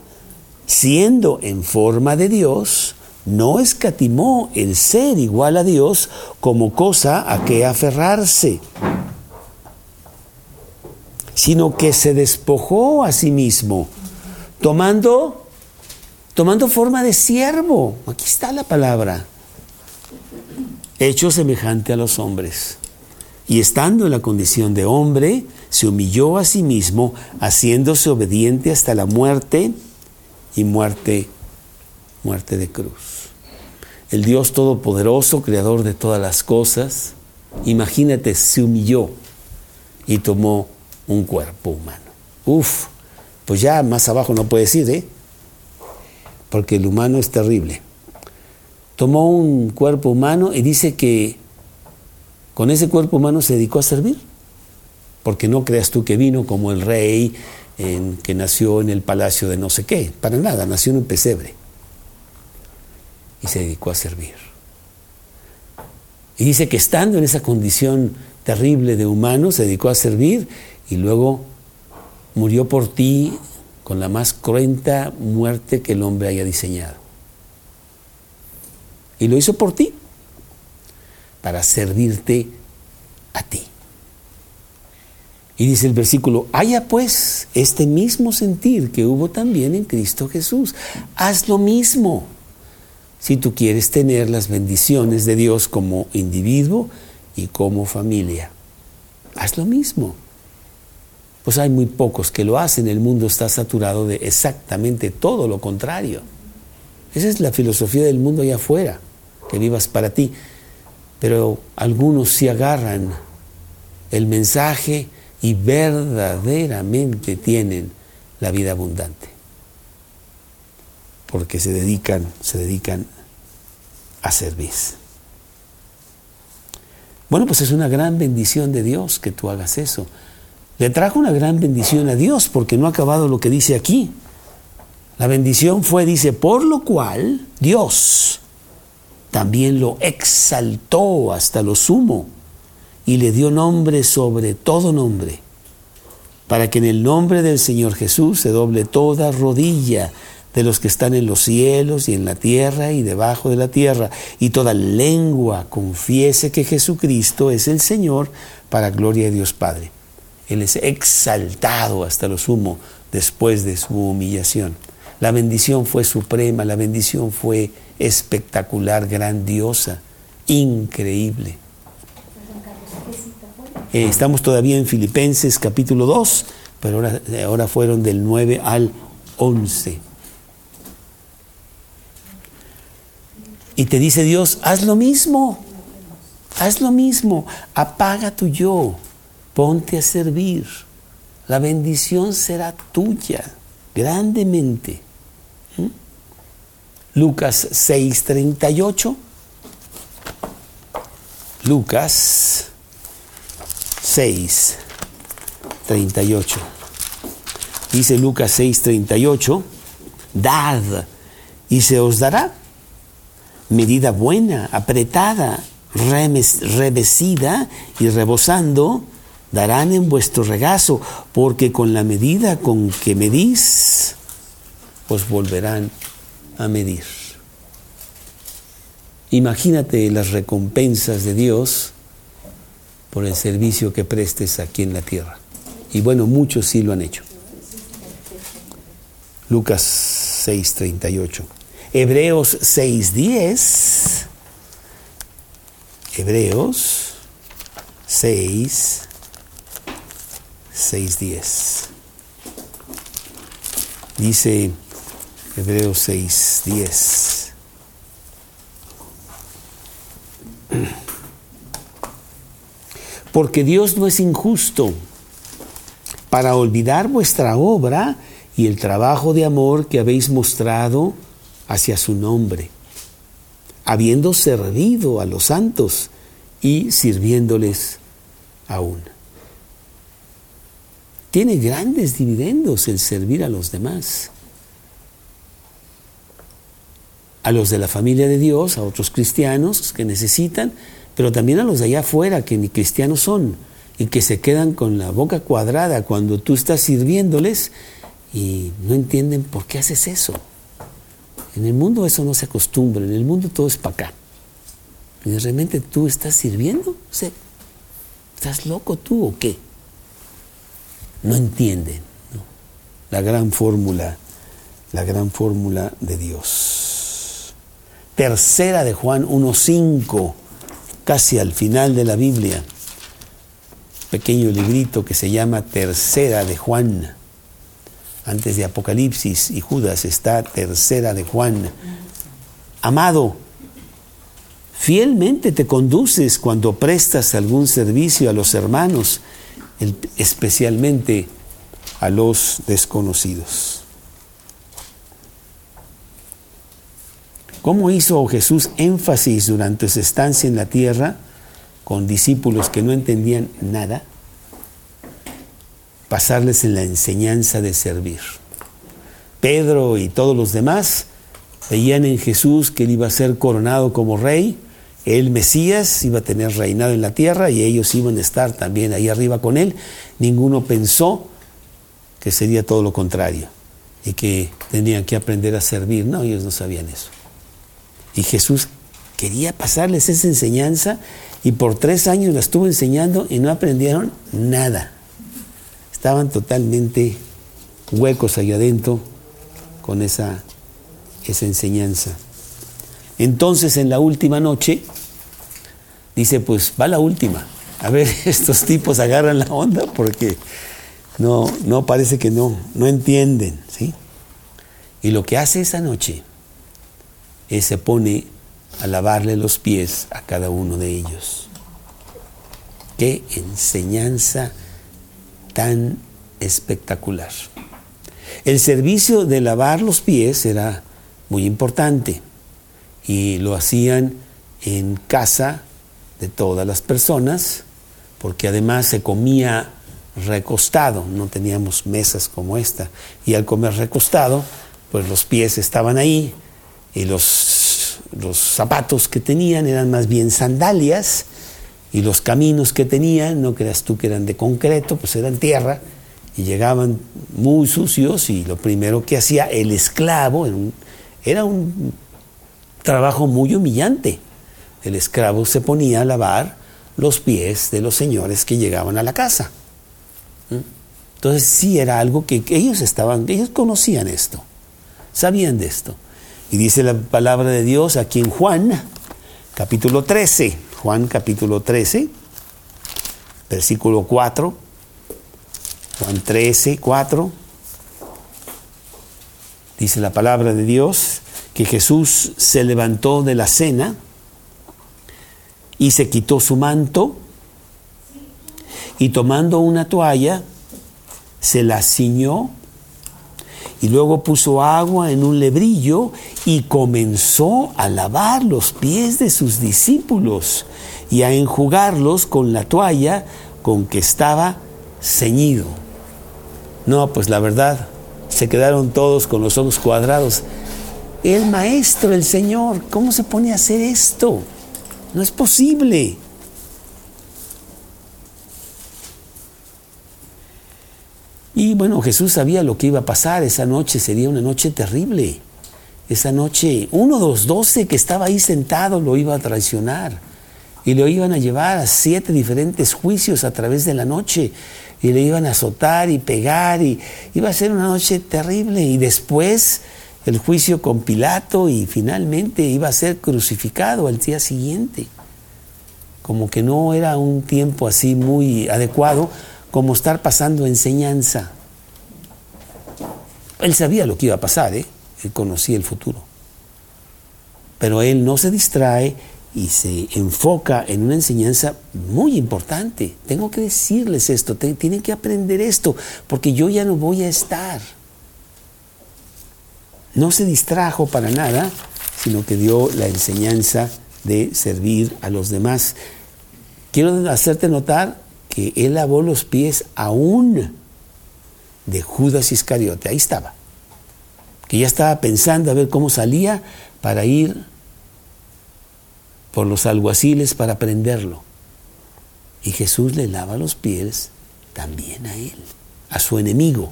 siendo en forma de Dios, no escatimó el ser igual a Dios como cosa a que aferrarse, sino que se despojó a sí mismo, tomando, tomando forma de siervo. Aquí está la palabra. Hecho semejante a los hombres. Y estando en la condición de hombre, se humilló a sí mismo, haciéndose obediente hasta la muerte y muerte, muerte de cruz. El Dios Todopoderoso, Creador de todas las cosas, imagínate, se humilló y tomó un cuerpo humano. Uf, pues ya más abajo no puedes ir, ¿eh? Porque el humano es terrible. Tomó un cuerpo humano y dice que con ese cuerpo humano se dedicó a servir. Porque no creas tú que vino como el rey que nació en el palacio de no sé qué. Para nada, nació en un pesebre. Y se dedicó a servir. Y dice que estando en esa condición terrible de humano, se dedicó a servir y luego murió por ti con la más cruenta muerte que el hombre haya diseñado. Y lo hizo por ti, para servirte a ti. Y dice el versículo, haya pues este mismo sentir que hubo también en Cristo Jesús. Haz lo mismo si tú quieres tener las bendiciones de Dios como individuo y como familia. Haz lo mismo. Pues hay muy pocos que lo hacen. El mundo está saturado de exactamente todo lo contrario. Esa es la filosofía del mundo allá afuera, que vivas para ti. Pero algunos sí agarran el mensaje y verdaderamente tienen la vida abundante. Porque se dedican, se dedican a servir. Bueno, pues es una gran bendición de Dios que tú hagas eso. Le trajo una gran bendición a Dios porque no ha acabado lo que dice aquí. La bendición fue, dice, por lo cual Dios también lo exaltó hasta lo sumo y le dio nombre sobre todo nombre, para que en el nombre del Señor Jesús se doble toda rodilla de los que están en los cielos y en la tierra y debajo de la tierra, y toda lengua confiese que Jesucristo es el Señor para gloria de Dios Padre. Él es exaltado hasta lo sumo después de su humillación. La bendición fue suprema, la bendición fue espectacular, grandiosa, increíble. Eh, estamos todavía en Filipenses capítulo 2, pero ahora, ahora fueron del 9 al 11. Y te dice Dios, haz lo mismo, haz lo mismo, apaga tu yo, ponte a servir. La bendición será tuya grandemente. ¿Mm? Lucas 6:38. Lucas 6, 38. Dice Lucas 6, 38, dad y se os dará medida buena, apretada, revesida y rebosando, darán en vuestro regazo, porque con la medida con que medís, os volverán a medir. Imagínate las recompensas de Dios por el servicio que prestes aquí en la tierra. Y bueno, muchos sí lo han hecho. Lucas 6:38. Hebreos 6:10. Hebreos 6, 6:10. Dice Hebreos 6:10. porque Dios no es injusto para olvidar vuestra obra y el trabajo de amor que habéis mostrado hacia su nombre, habiendo servido a los santos y sirviéndoles aún. tiene grandes dividendos el servir a los demás. A los de la familia de Dios, a otros cristianos que necesitan, pero también a los de allá afuera que ni cristianos son y que se quedan con la boca cuadrada cuando tú estás sirviéndoles y no entienden por qué haces eso. En el mundo eso no se acostumbra, en el mundo todo es para acá. Y realmente tú estás sirviendo, ¿estás loco tú o qué? No entienden la gran fórmula, la gran fórmula de Dios. Tercera de Juan 1.5, casi al final de la Biblia pequeño librito que se llama Tercera de Juan. Antes de Apocalipsis y Judas está Tercera de Juan. Amado, fielmente te conduces cuando prestas algún servicio a los hermanos, especialmente a los desconocidos. ¿Cómo hizo Jesús énfasis durante su estancia en la tierra? con discípulos que no entendían nada, pasarles en la enseñanza de servir. Pedro y todos los demás veían en Jesús que él iba a ser coronado como rey, el Mesías iba a tener reinado en la tierra y ellos iban a estar también ahí arriba con él. Ninguno pensó que sería todo lo contrario y que tenían que aprender a servir. No, ellos no sabían eso. Y Jesús quería pasarles esa enseñanza y por tres años la estuvo enseñando y no aprendieron nada. Estaban totalmente huecos ahí adentro con esa, esa enseñanza. Entonces en la última noche, dice, pues va la última. A ver, estos tipos agarran la onda porque no, no parece que no, no entienden, ¿sí? Y lo que hace esa noche es se pone a lavarle los pies a cada uno de ellos. Qué enseñanza tan espectacular. El servicio de lavar los pies era muy importante y lo hacían en casa de todas las personas porque además se comía recostado, no teníamos mesas como esta y al comer recostado pues los pies estaban ahí y los los zapatos que tenían eran más bien sandalias y los caminos que tenían, no creas tú que eran de concreto, pues eran tierra y llegaban muy sucios y lo primero que hacía el esclavo era un, trabajo muy humillante. El esclavo se ponía a lavar los pies de los señores que llegaban a la casa. ¿Mm? Entonces sí era algo que ellos estaban, ellos conocían esto, sabían de esto. Y dice la palabra de Dios aquí en Juan, capítulo 13, Juan capítulo 13, versículo 4, Juan 13, 4, dice la palabra de Dios que Jesús se levantó de la cena y se quitó su manto y tomando una toalla se la ciñó y luego puso agua en un lebrillo y comenzó a lavar los pies de sus discípulos y a enjugarlos con la toalla con que estaba ceñido. No, pues la verdad, se quedaron todos con los ojos cuadrados. El maestro, el Señor, ¿cómo se pone a hacer esto? No es posible. Y bueno, Jesús sabía lo que iba a pasar, esa noche sería una noche terrible. Esa noche, uno de los doce que estaba ahí sentado lo iba a traicionar y lo iban a llevar a siete diferentes juicios a través de la noche y le iban a azotar y pegar y iba a ser una noche terrible y después el juicio con Pilato y finalmente iba a ser crucificado al día siguiente. Como que no era un tiempo así muy adecuado como estar pasando enseñanza. Él sabía lo que iba a pasar, ¿eh? él conocía el futuro. Pero él no se distrae y se enfoca en una enseñanza muy importante. Tengo que decirles esto, tienen que aprender esto, porque yo ya no voy a estar. No se distrajo para nada, sino que dio la enseñanza de servir a los demás. Quiero hacerte notar que él lavó los pies aún de Judas Iscariote. Ahí estaba. Que ya estaba pensando a ver cómo salía para ir por los alguaciles para prenderlo. Y Jesús le lava los pies también a él, a su enemigo,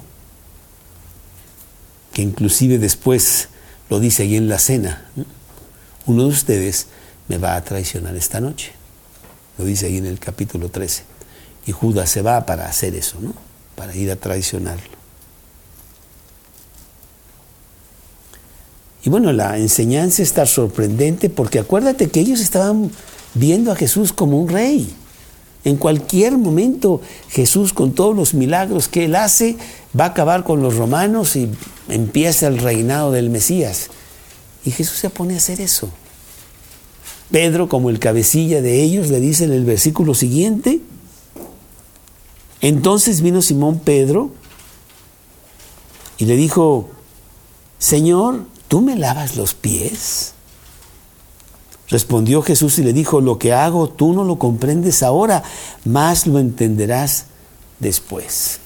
que inclusive después lo dice ahí en la cena. Uno de ustedes me va a traicionar esta noche. Lo dice ahí en el capítulo 13. Y Judas se va para hacer eso, ¿no? Para ir a traicionarlo. Y bueno, la enseñanza está sorprendente porque acuérdate que ellos estaban viendo a Jesús como un rey. En cualquier momento Jesús con todos los milagros que él hace va a acabar con los romanos y empieza el reinado del Mesías. Y Jesús se pone a hacer eso. Pedro, como el cabecilla de ellos, le dice en el versículo siguiente, entonces vino Simón Pedro y le dijo, Señor, ¿tú me lavas los pies? Respondió Jesús y le dijo, lo que hago tú no lo comprendes ahora, más lo entenderás después.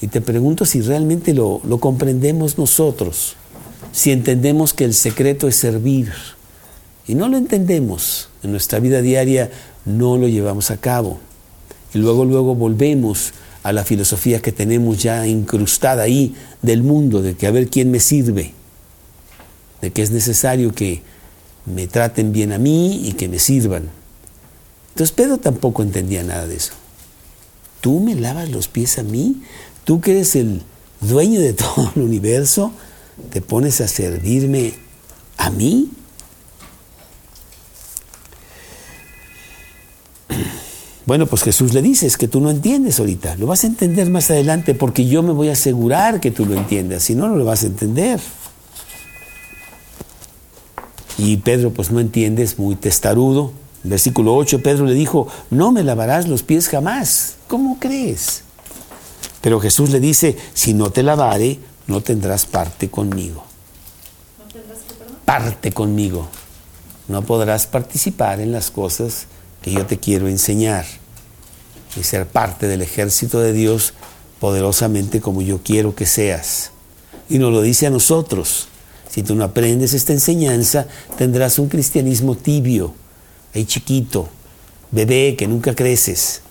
Y te pregunto si realmente lo, lo comprendemos nosotros, si entendemos que el secreto es servir. Y no lo entendemos, en nuestra vida diaria no lo llevamos a cabo. Y luego, luego volvemos a la filosofía que tenemos ya incrustada ahí del mundo, de que a ver quién me sirve, de que es necesario que me traten bien a mí y que me sirvan. Entonces Pedro tampoco entendía nada de eso. ¿Tú me lavas los pies a mí? ¿Tú que eres el dueño de todo el universo? ¿Te pones a servirme a mí? Bueno, pues Jesús le dice, es que tú no entiendes ahorita, lo vas a entender más adelante porque yo me voy a asegurar que tú lo entiendas, si no, no lo vas a entender. Y Pedro pues no entiende, es muy testarudo. Versículo 8, Pedro le dijo, no me lavarás los pies jamás. ¿Cómo crees? Pero Jesús le dice, si no te lavare, no tendrás parte conmigo. ¿No tendrás que, perdón? Parte conmigo. No podrás participar en las cosas que yo te quiero enseñar y ser parte del ejército de Dios poderosamente como yo quiero que seas. Y nos lo dice a nosotros. Si tú no aprendes esta enseñanza, tendrás un cristianismo tibio, ahí chiquito, bebé que nunca creces.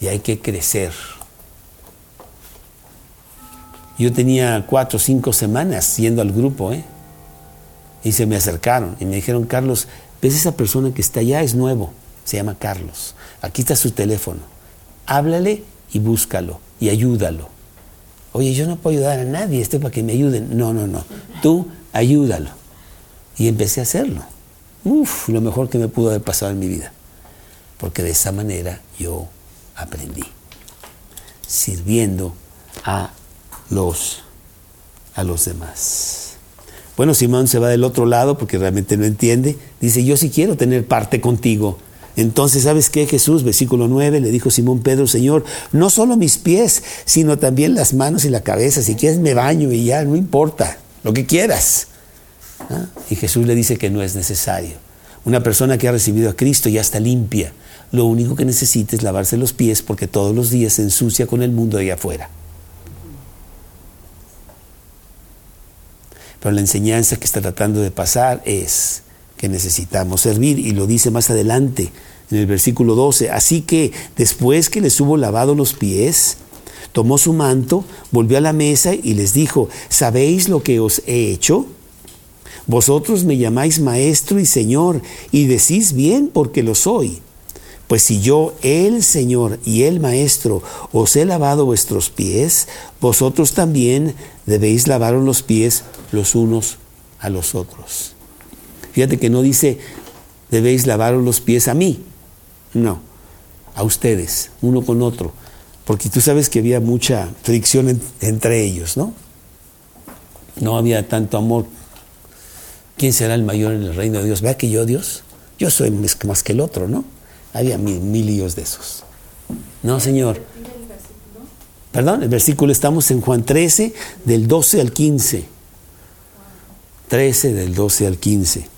Y hay que crecer. Yo tenía cuatro o cinco semanas yendo al grupo, ¿eh? Y se me acercaron y me dijeron, Carlos, ¿ves esa persona que está allá? Es nuevo, se llama Carlos. Aquí está su teléfono háblale y búscalo y ayúdalo. Oye, yo no puedo ayudar a nadie, estoy para que me ayuden. No, no, no. Tú ayúdalo. Y empecé a hacerlo. Uf, lo mejor que me pudo haber pasado en mi vida. Porque de esa manera yo aprendí. Sirviendo a los, a los demás. Bueno, Simón se va del otro lado porque realmente no entiende. Dice, yo sí quiero tener parte contigo. Entonces, ¿sabes qué? Jesús, versículo 9, le dijo Simón Pedro, Señor, no solo mis pies, sino también las manos y la cabeza. Si quieres me baño y ya, no importa, lo que quieras. ¿Ah? Y Jesús le dice que no es necesario. Una persona que ha recibido a Cristo ya está limpia. Lo único que necesita es lavarse los pies porque todos los días se ensucia con el mundo allá afuera. Pero la enseñanza que está tratando de pasar es necesitamos servir y lo dice más adelante en el versículo 12. Así que después que les hubo lavado los pies, tomó su manto, volvió a la mesa y les dijo, ¿sabéis lo que os he hecho? Vosotros me llamáis maestro y señor y decís bien porque lo soy. Pues si yo, el Señor y el Maestro, os he lavado vuestros pies, vosotros también debéis lavaros los pies los unos a los otros. Fíjate que no dice, debéis lavaros los pies a mí. No, a ustedes, uno con otro. Porque tú sabes que había mucha fricción entre ellos, ¿no? No había tanto amor. ¿Quién será el mayor en el reino de Dios? Vea que yo, Dios, yo soy más que el otro, ¿no? Había mil, mil de esos. No, Señor. Perdón, el versículo estamos en Juan 13, del 12 al 15. 13 del 12 al 15.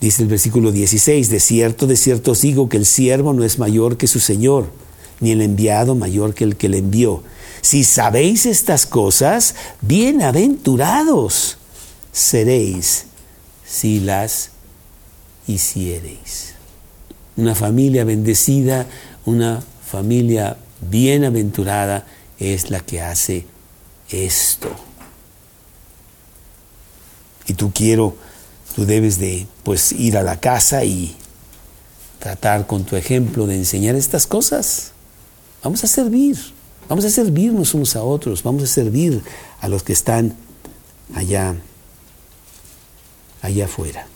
Dice el versículo 16, de cierto, de cierto os digo que el siervo no es mayor que su Señor, ni el enviado mayor que el que le envió. Si sabéis estas cosas, bienaventurados seréis si las hiciereis. Una familia bendecida, una familia bienaventurada es la que hace esto. Y tú quiero, tú debes de pues ir a la casa y tratar con tu ejemplo de enseñar estas cosas. Vamos a servir, vamos a servirnos unos a otros, vamos a servir a los que están allá, allá afuera.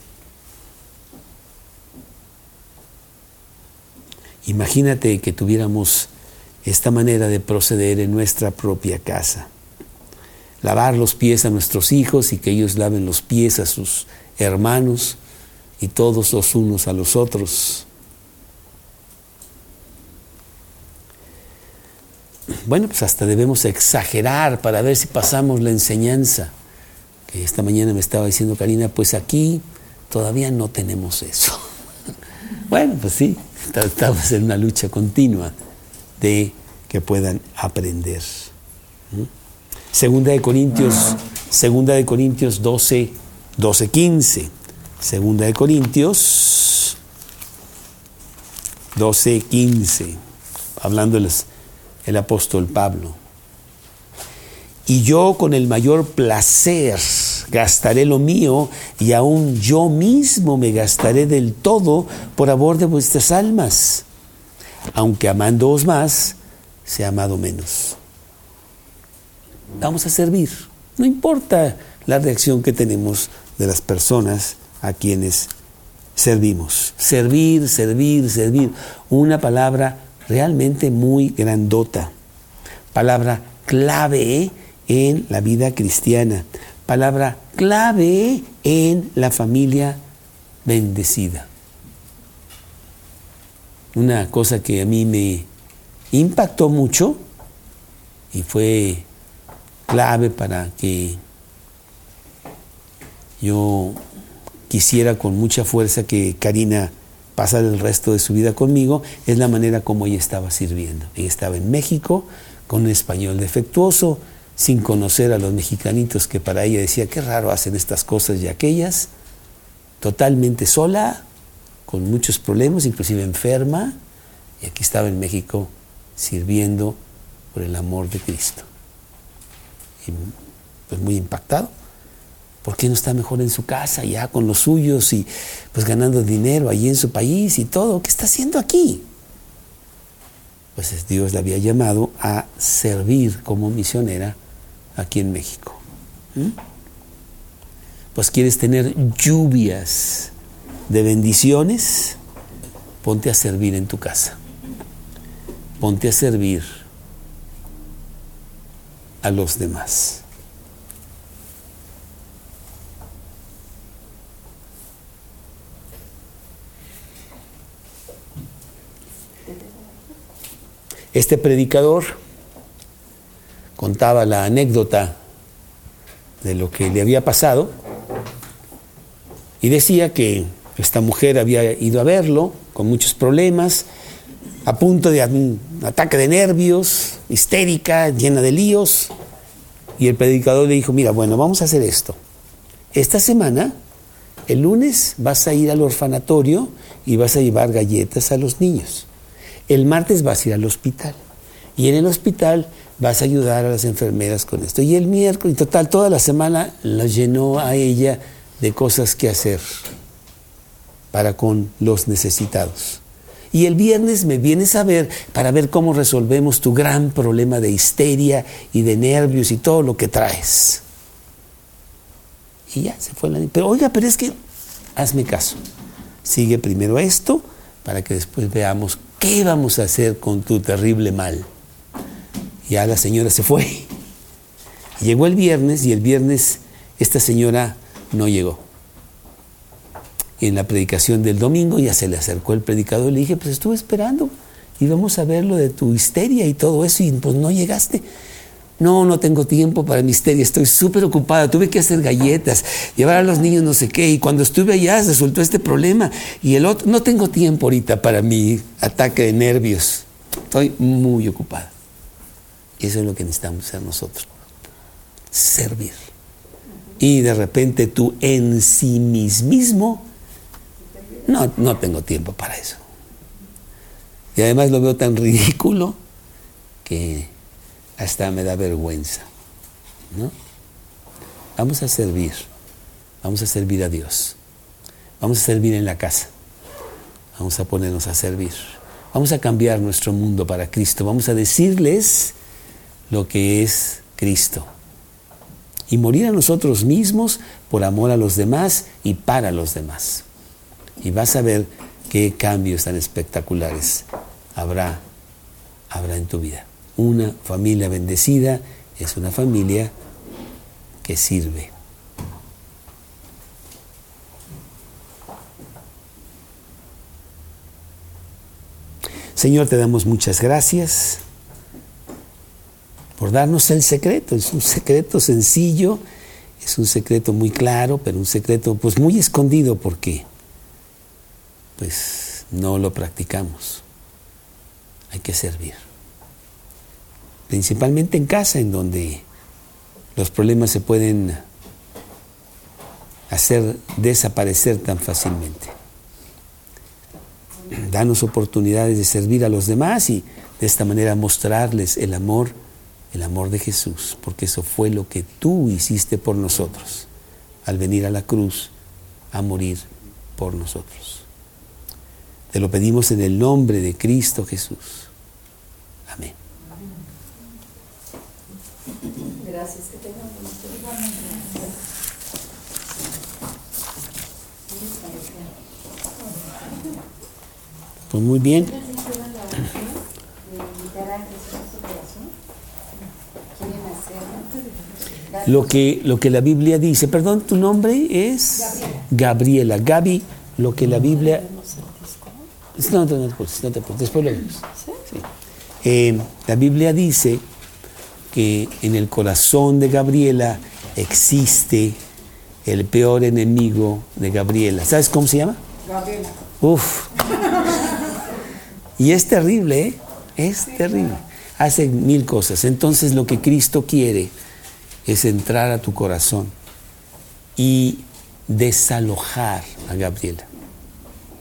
Imagínate que tuviéramos esta manera de proceder en nuestra propia casa. Lavar los pies a nuestros hijos y que ellos laven los pies a sus hermanos y todos los unos a los otros. Bueno, pues hasta debemos exagerar para ver si pasamos la enseñanza. Que esta mañana me estaba diciendo Karina, pues aquí todavía no tenemos eso. Bueno, pues sí, estamos en una lucha continua de que puedan aprender. Segunda de Corintios, segunda de Corintios 12, 12, 15. Segunda de Corintios 12, 15. Hablándoles el apóstol Pablo. Y yo con el mayor placer gastaré lo mío y aún yo mismo me gastaré del todo por amor de vuestras almas, aunque amándoos más, sea amado menos. Vamos a servir, no importa la reacción que tenemos de las personas a quienes servimos. Servir, servir, servir. Una palabra realmente muy grandota, palabra clave en la vida cristiana, palabra clave en la familia bendecida. Una cosa que a mí me impactó mucho y fue clave para que yo quisiera con mucha fuerza que Karina pasara el resto de su vida conmigo, es la manera como ella estaba sirviendo. Ella estaba en México con un español defectuoso, sin conocer a los mexicanitos que para ella decía, qué raro hacen estas cosas y aquellas, totalmente sola, con muchos problemas, inclusive enferma, y aquí estaba en México sirviendo por el amor de Cristo. Y pues muy impactado. ¿Por qué no está mejor en su casa, ya con los suyos y pues ganando dinero allí en su país y todo? ¿Qué está haciendo aquí? Pues Dios la había llamado a servir como misionera aquí en México. Pues quieres tener lluvias de bendiciones, ponte a servir en tu casa. Ponte a servir a los demás. Este predicador contaba la anécdota de lo que le había pasado y decía que esta mujer había ido a verlo con muchos problemas, a punto de un ataque de nervios, histérica, llena de líos, y el predicador le dijo, mira, bueno, vamos a hacer esto. Esta semana, el lunes, vas a ir al orfanatorio y vas a llevar galletas a los niños. El martes vas a ir al hospital. Y en el hospital vas a ayudar a las enfermeras con esto. Y el miércoles, y total, toda la semana la llenó a ella de cosas que hacer para con los necesitados. Y el viernes me vienes a ver para ver cómo resolvemos tu gran problema de histeria y de nervios y todo lo que traes. Y ya se fue la... Pero oiga, pero es que hazme caso. Sigue primero esto para que después veamos qué vamos a hacer con tu terrible mal. Ya la señora se fue. Llegó el viernes y el viernes esta señora no llegó. en la predicación del domingo ya se le acercó el predicador y le dije, pues estuve esperando, íbamos a ver lo de tu histeria y todo eso y pues no llegaste. No, no tengo tiempo para mi histeria, estoy súper ocupada, tuve que hacer galletas, llevar a los niños no sé qué, y cuando estuve allá resultó este problema, y el otro, no tengo tiempo ahorita para mi ataque de nervios. Estoy muy ocupada. Y eso es lo que necesitamos hacer nosotros. Servir. Y de repente tú en sí mismo, no, no tengo tiempo para eso. Y además lo veo tan ridículo que hasta me da vergüenza. ¿no? Vamos a servir, vamos a servir a Dios, vamos a servir en la casa, vamos a ponernos a servir, vamos a cambiar nuestro mundo para Cristo, vamos a decirles lo que es Cristo y morir a nosotros mismos por amor a los demás y para los demás. Y vas a ver qué cambios tan espectaculares habrá, habrá en tu vida. Una familia bendecida es una familia que sirve. Señor, te damos muchas gracias por darnos el secreto. Es un secreto sencillo, es un secreto muy claro, pero un secreto pues muy escondido porque pues no lo practicamos. Hay que servir. Principalmente en casa, en donde los problemas se pueden hacer desaparecer tan fácilmente. Danos oportunidades de servir a los demás y de esta manera mostrarles el amor, el amor de Jesús, porque eso fue lo que tú hiciste por nosotros al venir a la cruz a morir por nosotros. Te lo pedimos en el nombre de Cristo Jesús. Amén. Gracias, que tengan Pues muy bien. Lo que, lo que la Biblia dice, perdón, tu nombre es Gabriela. Gaby, lo que la Biblia... No, no, no, no te después lo vemos. Sí. Eh, la Biblia dice que en el corazón de Gabriela existe el peor enemigo de Gabriela. ¿Sabes cómo se llama? Gabriela. Uf. Y es terrible, ¿eh? Es terrible. Hace mil cosas. Entonces lo que Cristo quiere es entrar a tu corazón y desalojar a Gabriela.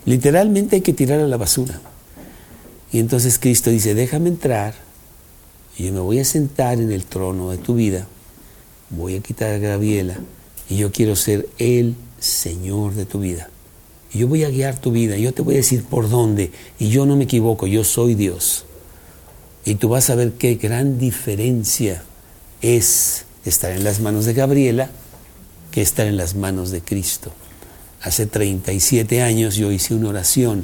Literalmente hay que tirar a la basura. Y entonces Cristo dice, déjame entrar y yo me voy a sentar en el trono de tu vida, voy a quitar a Gabriela y yo quiero ser el Señor de tu vida. Yo voy a guiar tu vida, yo te voy a decir por dónde y yo no me equivoco, yo soy Dios. Y tú vas a ver qué gran diferencia es estar en las manos de Gabriela que estar en las manos de Cristo. Hace 37 años yo hice una oración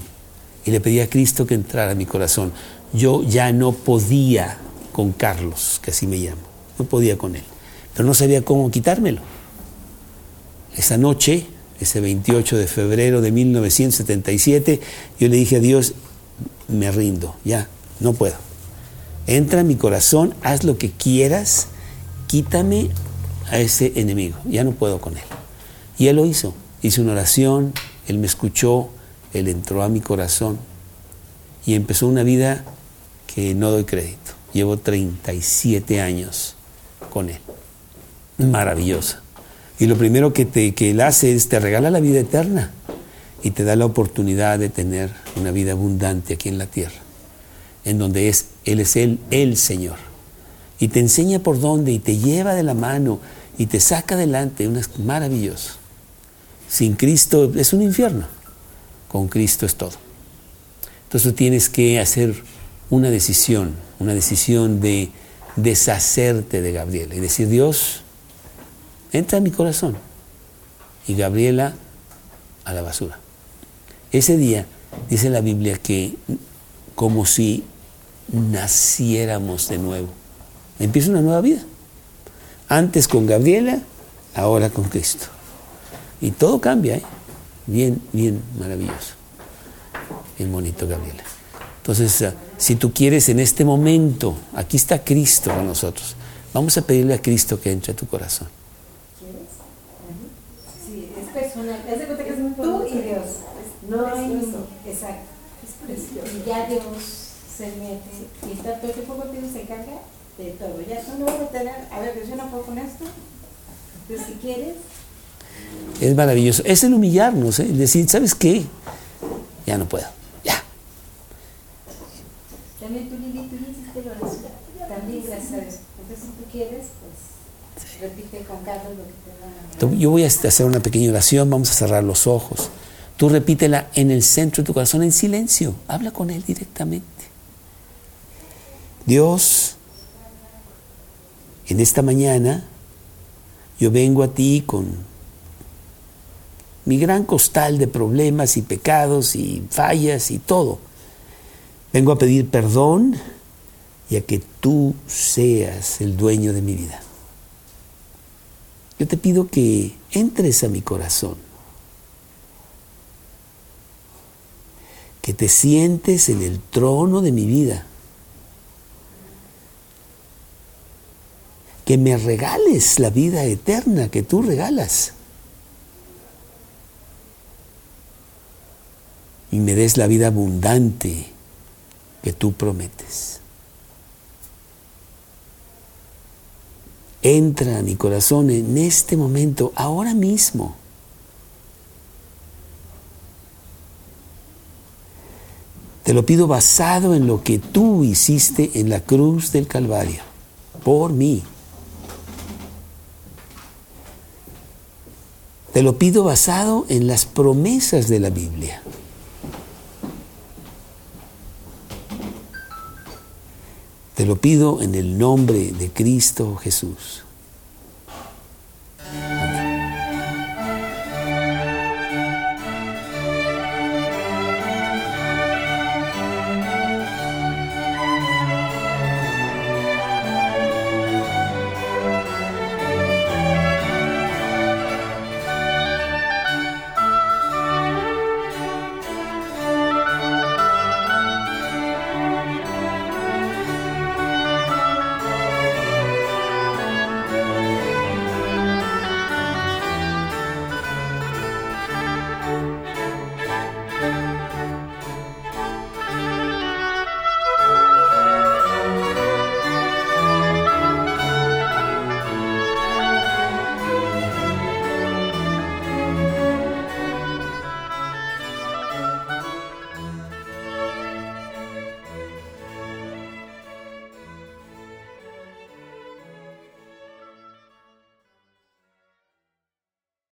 y le pedí a Cristo que entrara a mi corazón. Yo ya no podía con Carlos, que así me llamo, no podía con él, pero no sabía cómo quitármelo. Esa noche, ese 28 de febrero de 1977, yo le dije a Dios, me rindo, ya, no puedo. Entra en mi corazón, haz lo que quieras, quítame a ese enemigo, ya no puedo con él. Y él lo hizo, hizo una oración, él me escuchó, él entró a mi corazón y empezó una vida que no doy crédito. Llevo 37 años con él. Maravillosa. Y lo primero que, te, que él hace es te regala la vida eterna y te da la oportunidad de tener una vida abundante aquí en la tierra, en donde es, Él es Él, el Señor. Y te enseña por dónde y te lleva de la mano y te saca adelante. Es maravilloso. Sin Cristo es un infierno con Cristo es todo. Entonces tú tienes que hacer una decisión, una decisión de deshacerte de Gabriela y decir, Dios, entra en mi corazón. Y Gabriela a la basura. Ese día dice la Biblia que como si naciéramos de nuevo. Empieza una nueva vida. Antes con Gabriela, ahora con Cristo. Y todo cambia, ¿eh? bien, bien maravilloso. El monito Gabriela. Entonces, ah, si tú quieres en este momento, aquí está Cristo con nosotros. Vamos a pedirle a Cristo que entre a tu corazón. ¿Quieres? Sí, es personal. Es de cuenta que es tú y Dios. No hay. Exacto. Y ya Dios Excelente. Y está todo el tiempo contigo se encarga de todo. Ya tú no vas a tener, a ver, yo no puedo con esto. Entonces, si quieres. Es maravilloso. Es el humillarnos, ¿eh? el decir, ¿sabes qué? Ya no puedo. Ya. También tú, Lili, tú hiciste la oración. También, gracias a Dios. Entonces, si tú quieres, pues repite con Carlos lo que te Yo voy a hacer una pequeña oración, vamos a cerrar los ojos. Tú repítela en el centro de tu corazón, en silencio. Habla con Él directamente. Dios, en esta mañana yo vengo a ti con mi gran costal de problemas y pecados y fallas y todo. Vengo a pedir perdón y a que tú seas el dueño de mi vida. Yo te pido que entres a mi corazón, que te sientes en el trono de mi vida, que me regales la vida eterna que tú regalas. Y me des la vida abundante que tú prometes. Entra a mi corazón en este momento, ahora mismo. Te lo pido basado en lo que tú hiciste en la cruz del Calvario, por mí. Te lo pido basado en las promesas de la Biblia. Te lo pido en el nombre de Cristo Jesús.